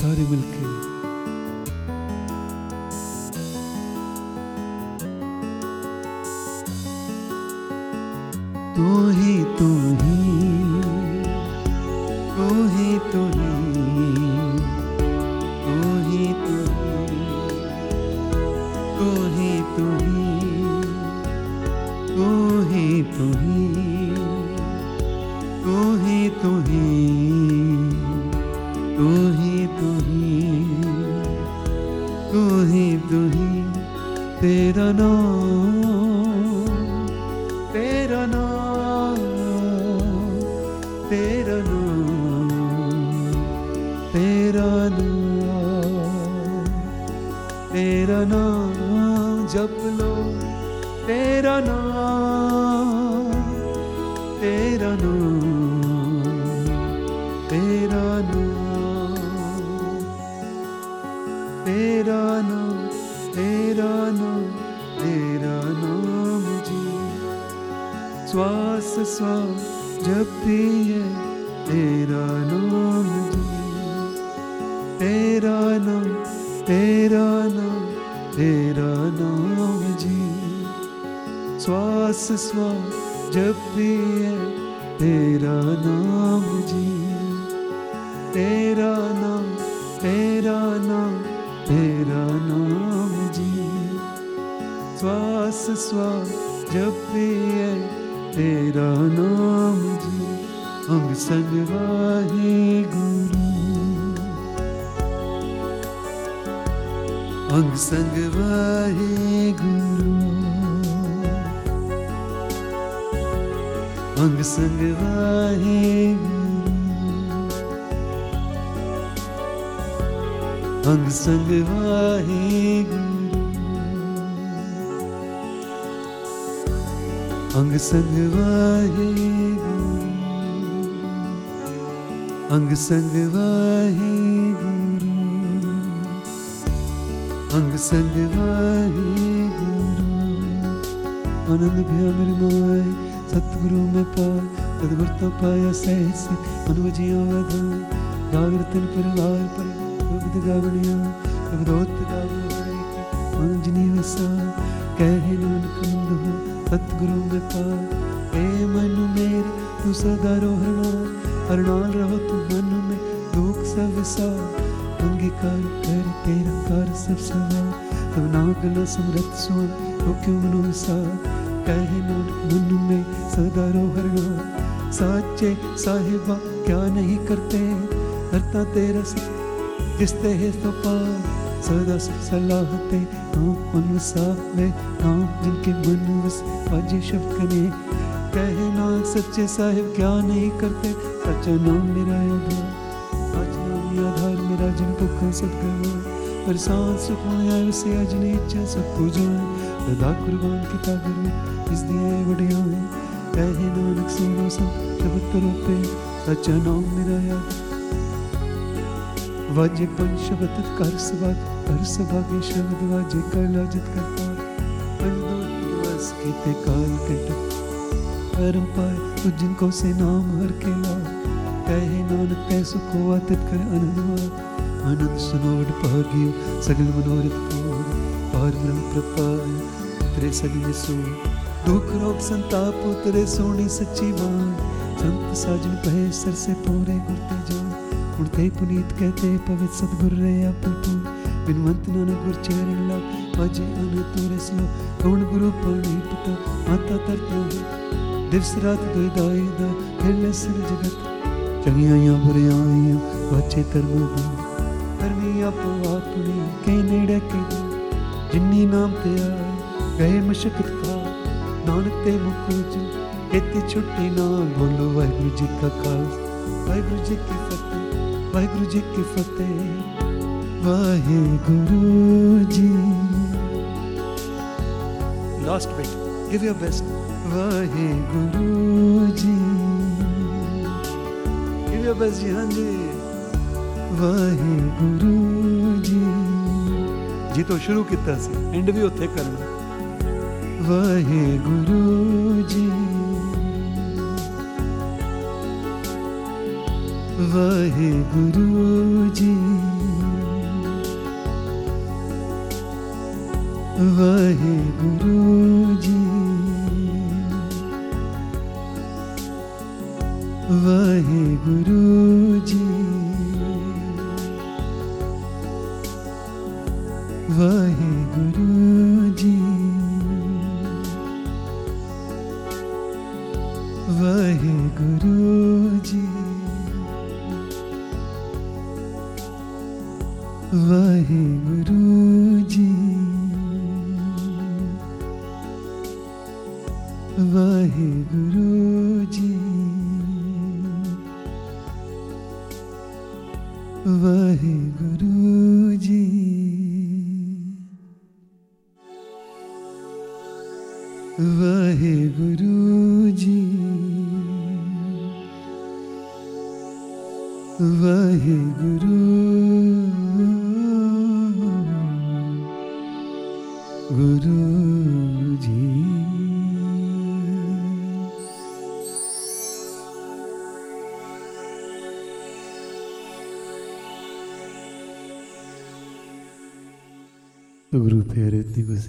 സാരുവിൽക്ക് साहेब क्या नहीं करते? सच्चा नाम मेरा आधार, आज नाम आधार मेरा जिन को कर सकता है। पर सांस सुकून आए, उसे आज नहीं इच्छा, सबको जाए। लदा कुर्बान की ताकत में इस दिया बढ़िया है ऐहे नानक से सब शब्द तरों पे सच्चा नाम मेरा याद। वाजे पंच शब्द कर सवा कर सबागे शब्द वाजे का लाजत करता। दो दिवस की ते काल के टक्कर ਜਿਨ ਕੋ ਸੇ ਨਾਮ ਹਰ ਕੇ ਲਾ ਕਹੇ ਨਾਨਕ ਤੈ ਸੁਖੋ ਆਤਿਤ ਕਰ ਆਨੰਦ ਵਾ ਆਨੰਦ ਸੁਨੋੜ ਭਾਗਿਓ ਸਗਲ ਮਨੋਰਥ ਪੂਰ ਪਾਰ ਬ੍ਰਹਮ ਪ੍ਰਪਾਇ ਤੇਰੇ ਸਗਲ ਸੋ ਦੁਖ ਰੋਗ ਸੰਤਾਪ ਉਤਰੇ ਸੋਹਣੀ ਸੱਚੀ ਬਾਣ ਸੰਤ ਸਾਜਨ ਪਏ ਸਰ ਸੇ ਪੂਰੇ ਗੁਰ ਤੇ ਜਾਣ ਹੁਣ ਤੇ ਪੁਨੀਤ ਕਹਤੇ ਪਵਿੱਤ ਸਤਗੁਰ ਰੇ ਆਪੂ ਬਿਨਵੰਤ ਨਾਨਕ ਗੁਰ ਚਰਨ ਲਾ ਅਜੇ ਅਨ ਤੁਰੇ ਸਲੋ ਕੌਣ ਗੁਰੂ ਪਾਣੀ ਪਤਾ ਮਾਤਾ ਤਰਤਾ ਹੈ ਦਿਵਸ ਰਾਤ ਦੁਇ ਦਾਈ ਦਾ ਖੇਲੇ ਸਿਰ ਜਗਤ ਚੰਗੀਆਂ ਆਈਆਂ ਬੁਰੀਆਂ ਆਈਆਂ ਵਾਚੇ ਕਰਮ ਦਾ ਕਰਮੀ ਆਪੋ ਆਪਣੀ ਕੇ ਨੇੜੇ ਕੇ ਜਿੰਨੀ ਨਾਮ ਤੇ ਆਏ ਗਏ ਮਸ਼ਕਤ ਖਾ ਨਾਨਕ ਤੇ ਮੁਕੂਜ ਇਤੇ ਛੁੱਟੀ ਨਾ ਬੋਲੋ ਵਾਹਿਗੁਰੂ ਜੀ ਕਾ ਖਾਲਸਾ ਵਾਹਿਗੁਰੂ ਜੀ ਕੀ ਫਤਿਹ ਵਾਹਿਗੁਰੂ ਜੀ ਕੀ ਫਤਿਹ Waheguru ji last bit Waheguru ji. बस जी हाँ जी वाहे गुरु जी। जी तो शुरू किया एंड भी उत्थे करना। वाहे गुरु जी। वाहे गुरु जी। वाहे गुरु जी। गुरु जी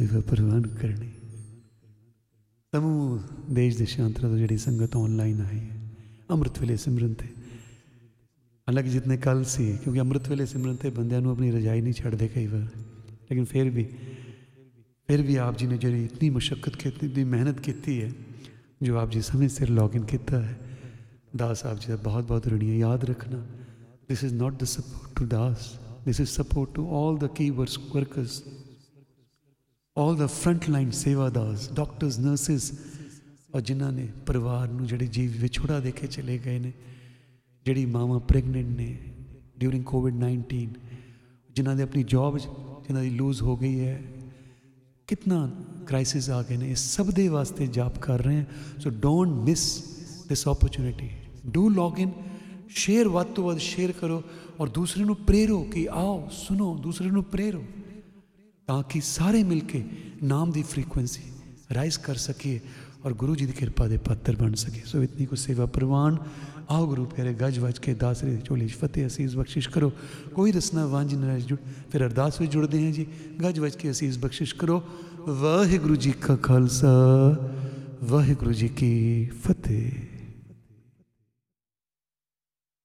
सेवा प्रदान કરણી समूह देश देशांतर तो जी संगत ऑनलाइन आई है अमृत वेले सिमरन थे हालाँकि जितने कल से, क्योंकि अमृत वेले सिमरन थे बंद अपनी रजाई नहीं छड़ते कई बार, लेकिन फिर भी फिर भी आप जी ने जी इतनी मुशक्कत की, इतनी मेहनत की है, जो आप जी समय सिर लॉग इन किया है, दास आप जी का बहुत बहुत ऋणी है याद रखना. This is not the support to Das this is support to all the key workers all the front line ਸੇਵਾਦਾਰਸ doctors nurses ਔਰ ਜਿਨ੍ਹਾਂ ਨੇ ਪਰਿਵਾਰ ਨੂੰ ਜਿਹੜੇ ਜੀਵ ਵਿਛੋੜਾ ਦੇਖੇ ਚਲੇ ਗਏ ਨੇ, ਜਿਹੜੀ ਮਾਵਾਂ ਪ੍ਰੈਗਨੈਂਟ ਨੇ ਡਿਊਰਿੰਗ ਕੋਵਿਡ-19 ਜਿਨ੍ਹਾਂ ਦੇ ਆਪਣੀ ਜੌਬ ਜਿਨ੍ਹਾਂ ਦੀ ਲੂਜ਼ ਹੋ ਗਈ ਹੈ, ਕਿੰਨਾ ਕ੍ਰਾਈਸਿਸ ਆ ਗਏ ਨੇ, ਇਹ ਸਭ ਦੇ ਵਾਸਤੇ ਜਾਪ ਕਰ ਰਹੇ ਹਾਂ। So don't miss this opportunity do log in share ਵੱਧ ਤੋਂ ਵੱਧ ਸ਼ੇਅਰ ਕਰੋ, ਔਰ ਦੂਸਰੇ ਨੂੰ ਪ੍ਰੇਰੋ ਕਿ ਆਓ, ਸੁਣੋ, ਦੂਸਰੇ ਨੂੰ ਪ੍ਰੇਰੋ। ਤਾਂ ਕਿ ਸਾਰੇ ਮਿਲ ਕੇ ਨਾਮ ਦੀ ਫ੍ਰੀਕੁਐਂਸੀ ਰਾਈਜ਼ ਕਰ ਸਕੀਏ ਔਰ ਗੁਰੂ ਜੀ ਦੀ ਕਿਰਪਾ ਦੇ ਪਾਤਰ ਬਣ ਸਕੀਏ ਸੋ ਇਤਨੀ ਕੋ ਸੇਵਾ ਪ੍ਰਵਾਨ ਆਓ ਗੁਰੂ ਪਿਆਰੇ ਗੱਜ ਵੱਜ ਕੇ ਦਾਸਰੇ ਦੀ ਝੋਲੀ 'ਚ ਫਤਿਹ ਅਸੀਸ ਬਖਸ਼ਿਸ਼ ਕਰੋ ਕੋਈ ਰਸਨਾ ਵਾਂਝ ਨਾ ਰਹਿ ਜੁੜ ਫਿਰ ਅਰਦਾਸ ਵਿੱਚ ਜੁੜਦੇ ਹਾਂ ਜੀ ਗੱਜ ਵੱਜ ਕੇ ਅਸੀਸ ਬਖਸ਼ਿਸ਼ ਕਰੋ ਵਾਹਿਗੁਰੂ ਜੀ ਕਾ ਖਾਲਸਾ ਵਾਹਿਗੁਰੂ ਜੀ ਕੀ ਫਤਿਹ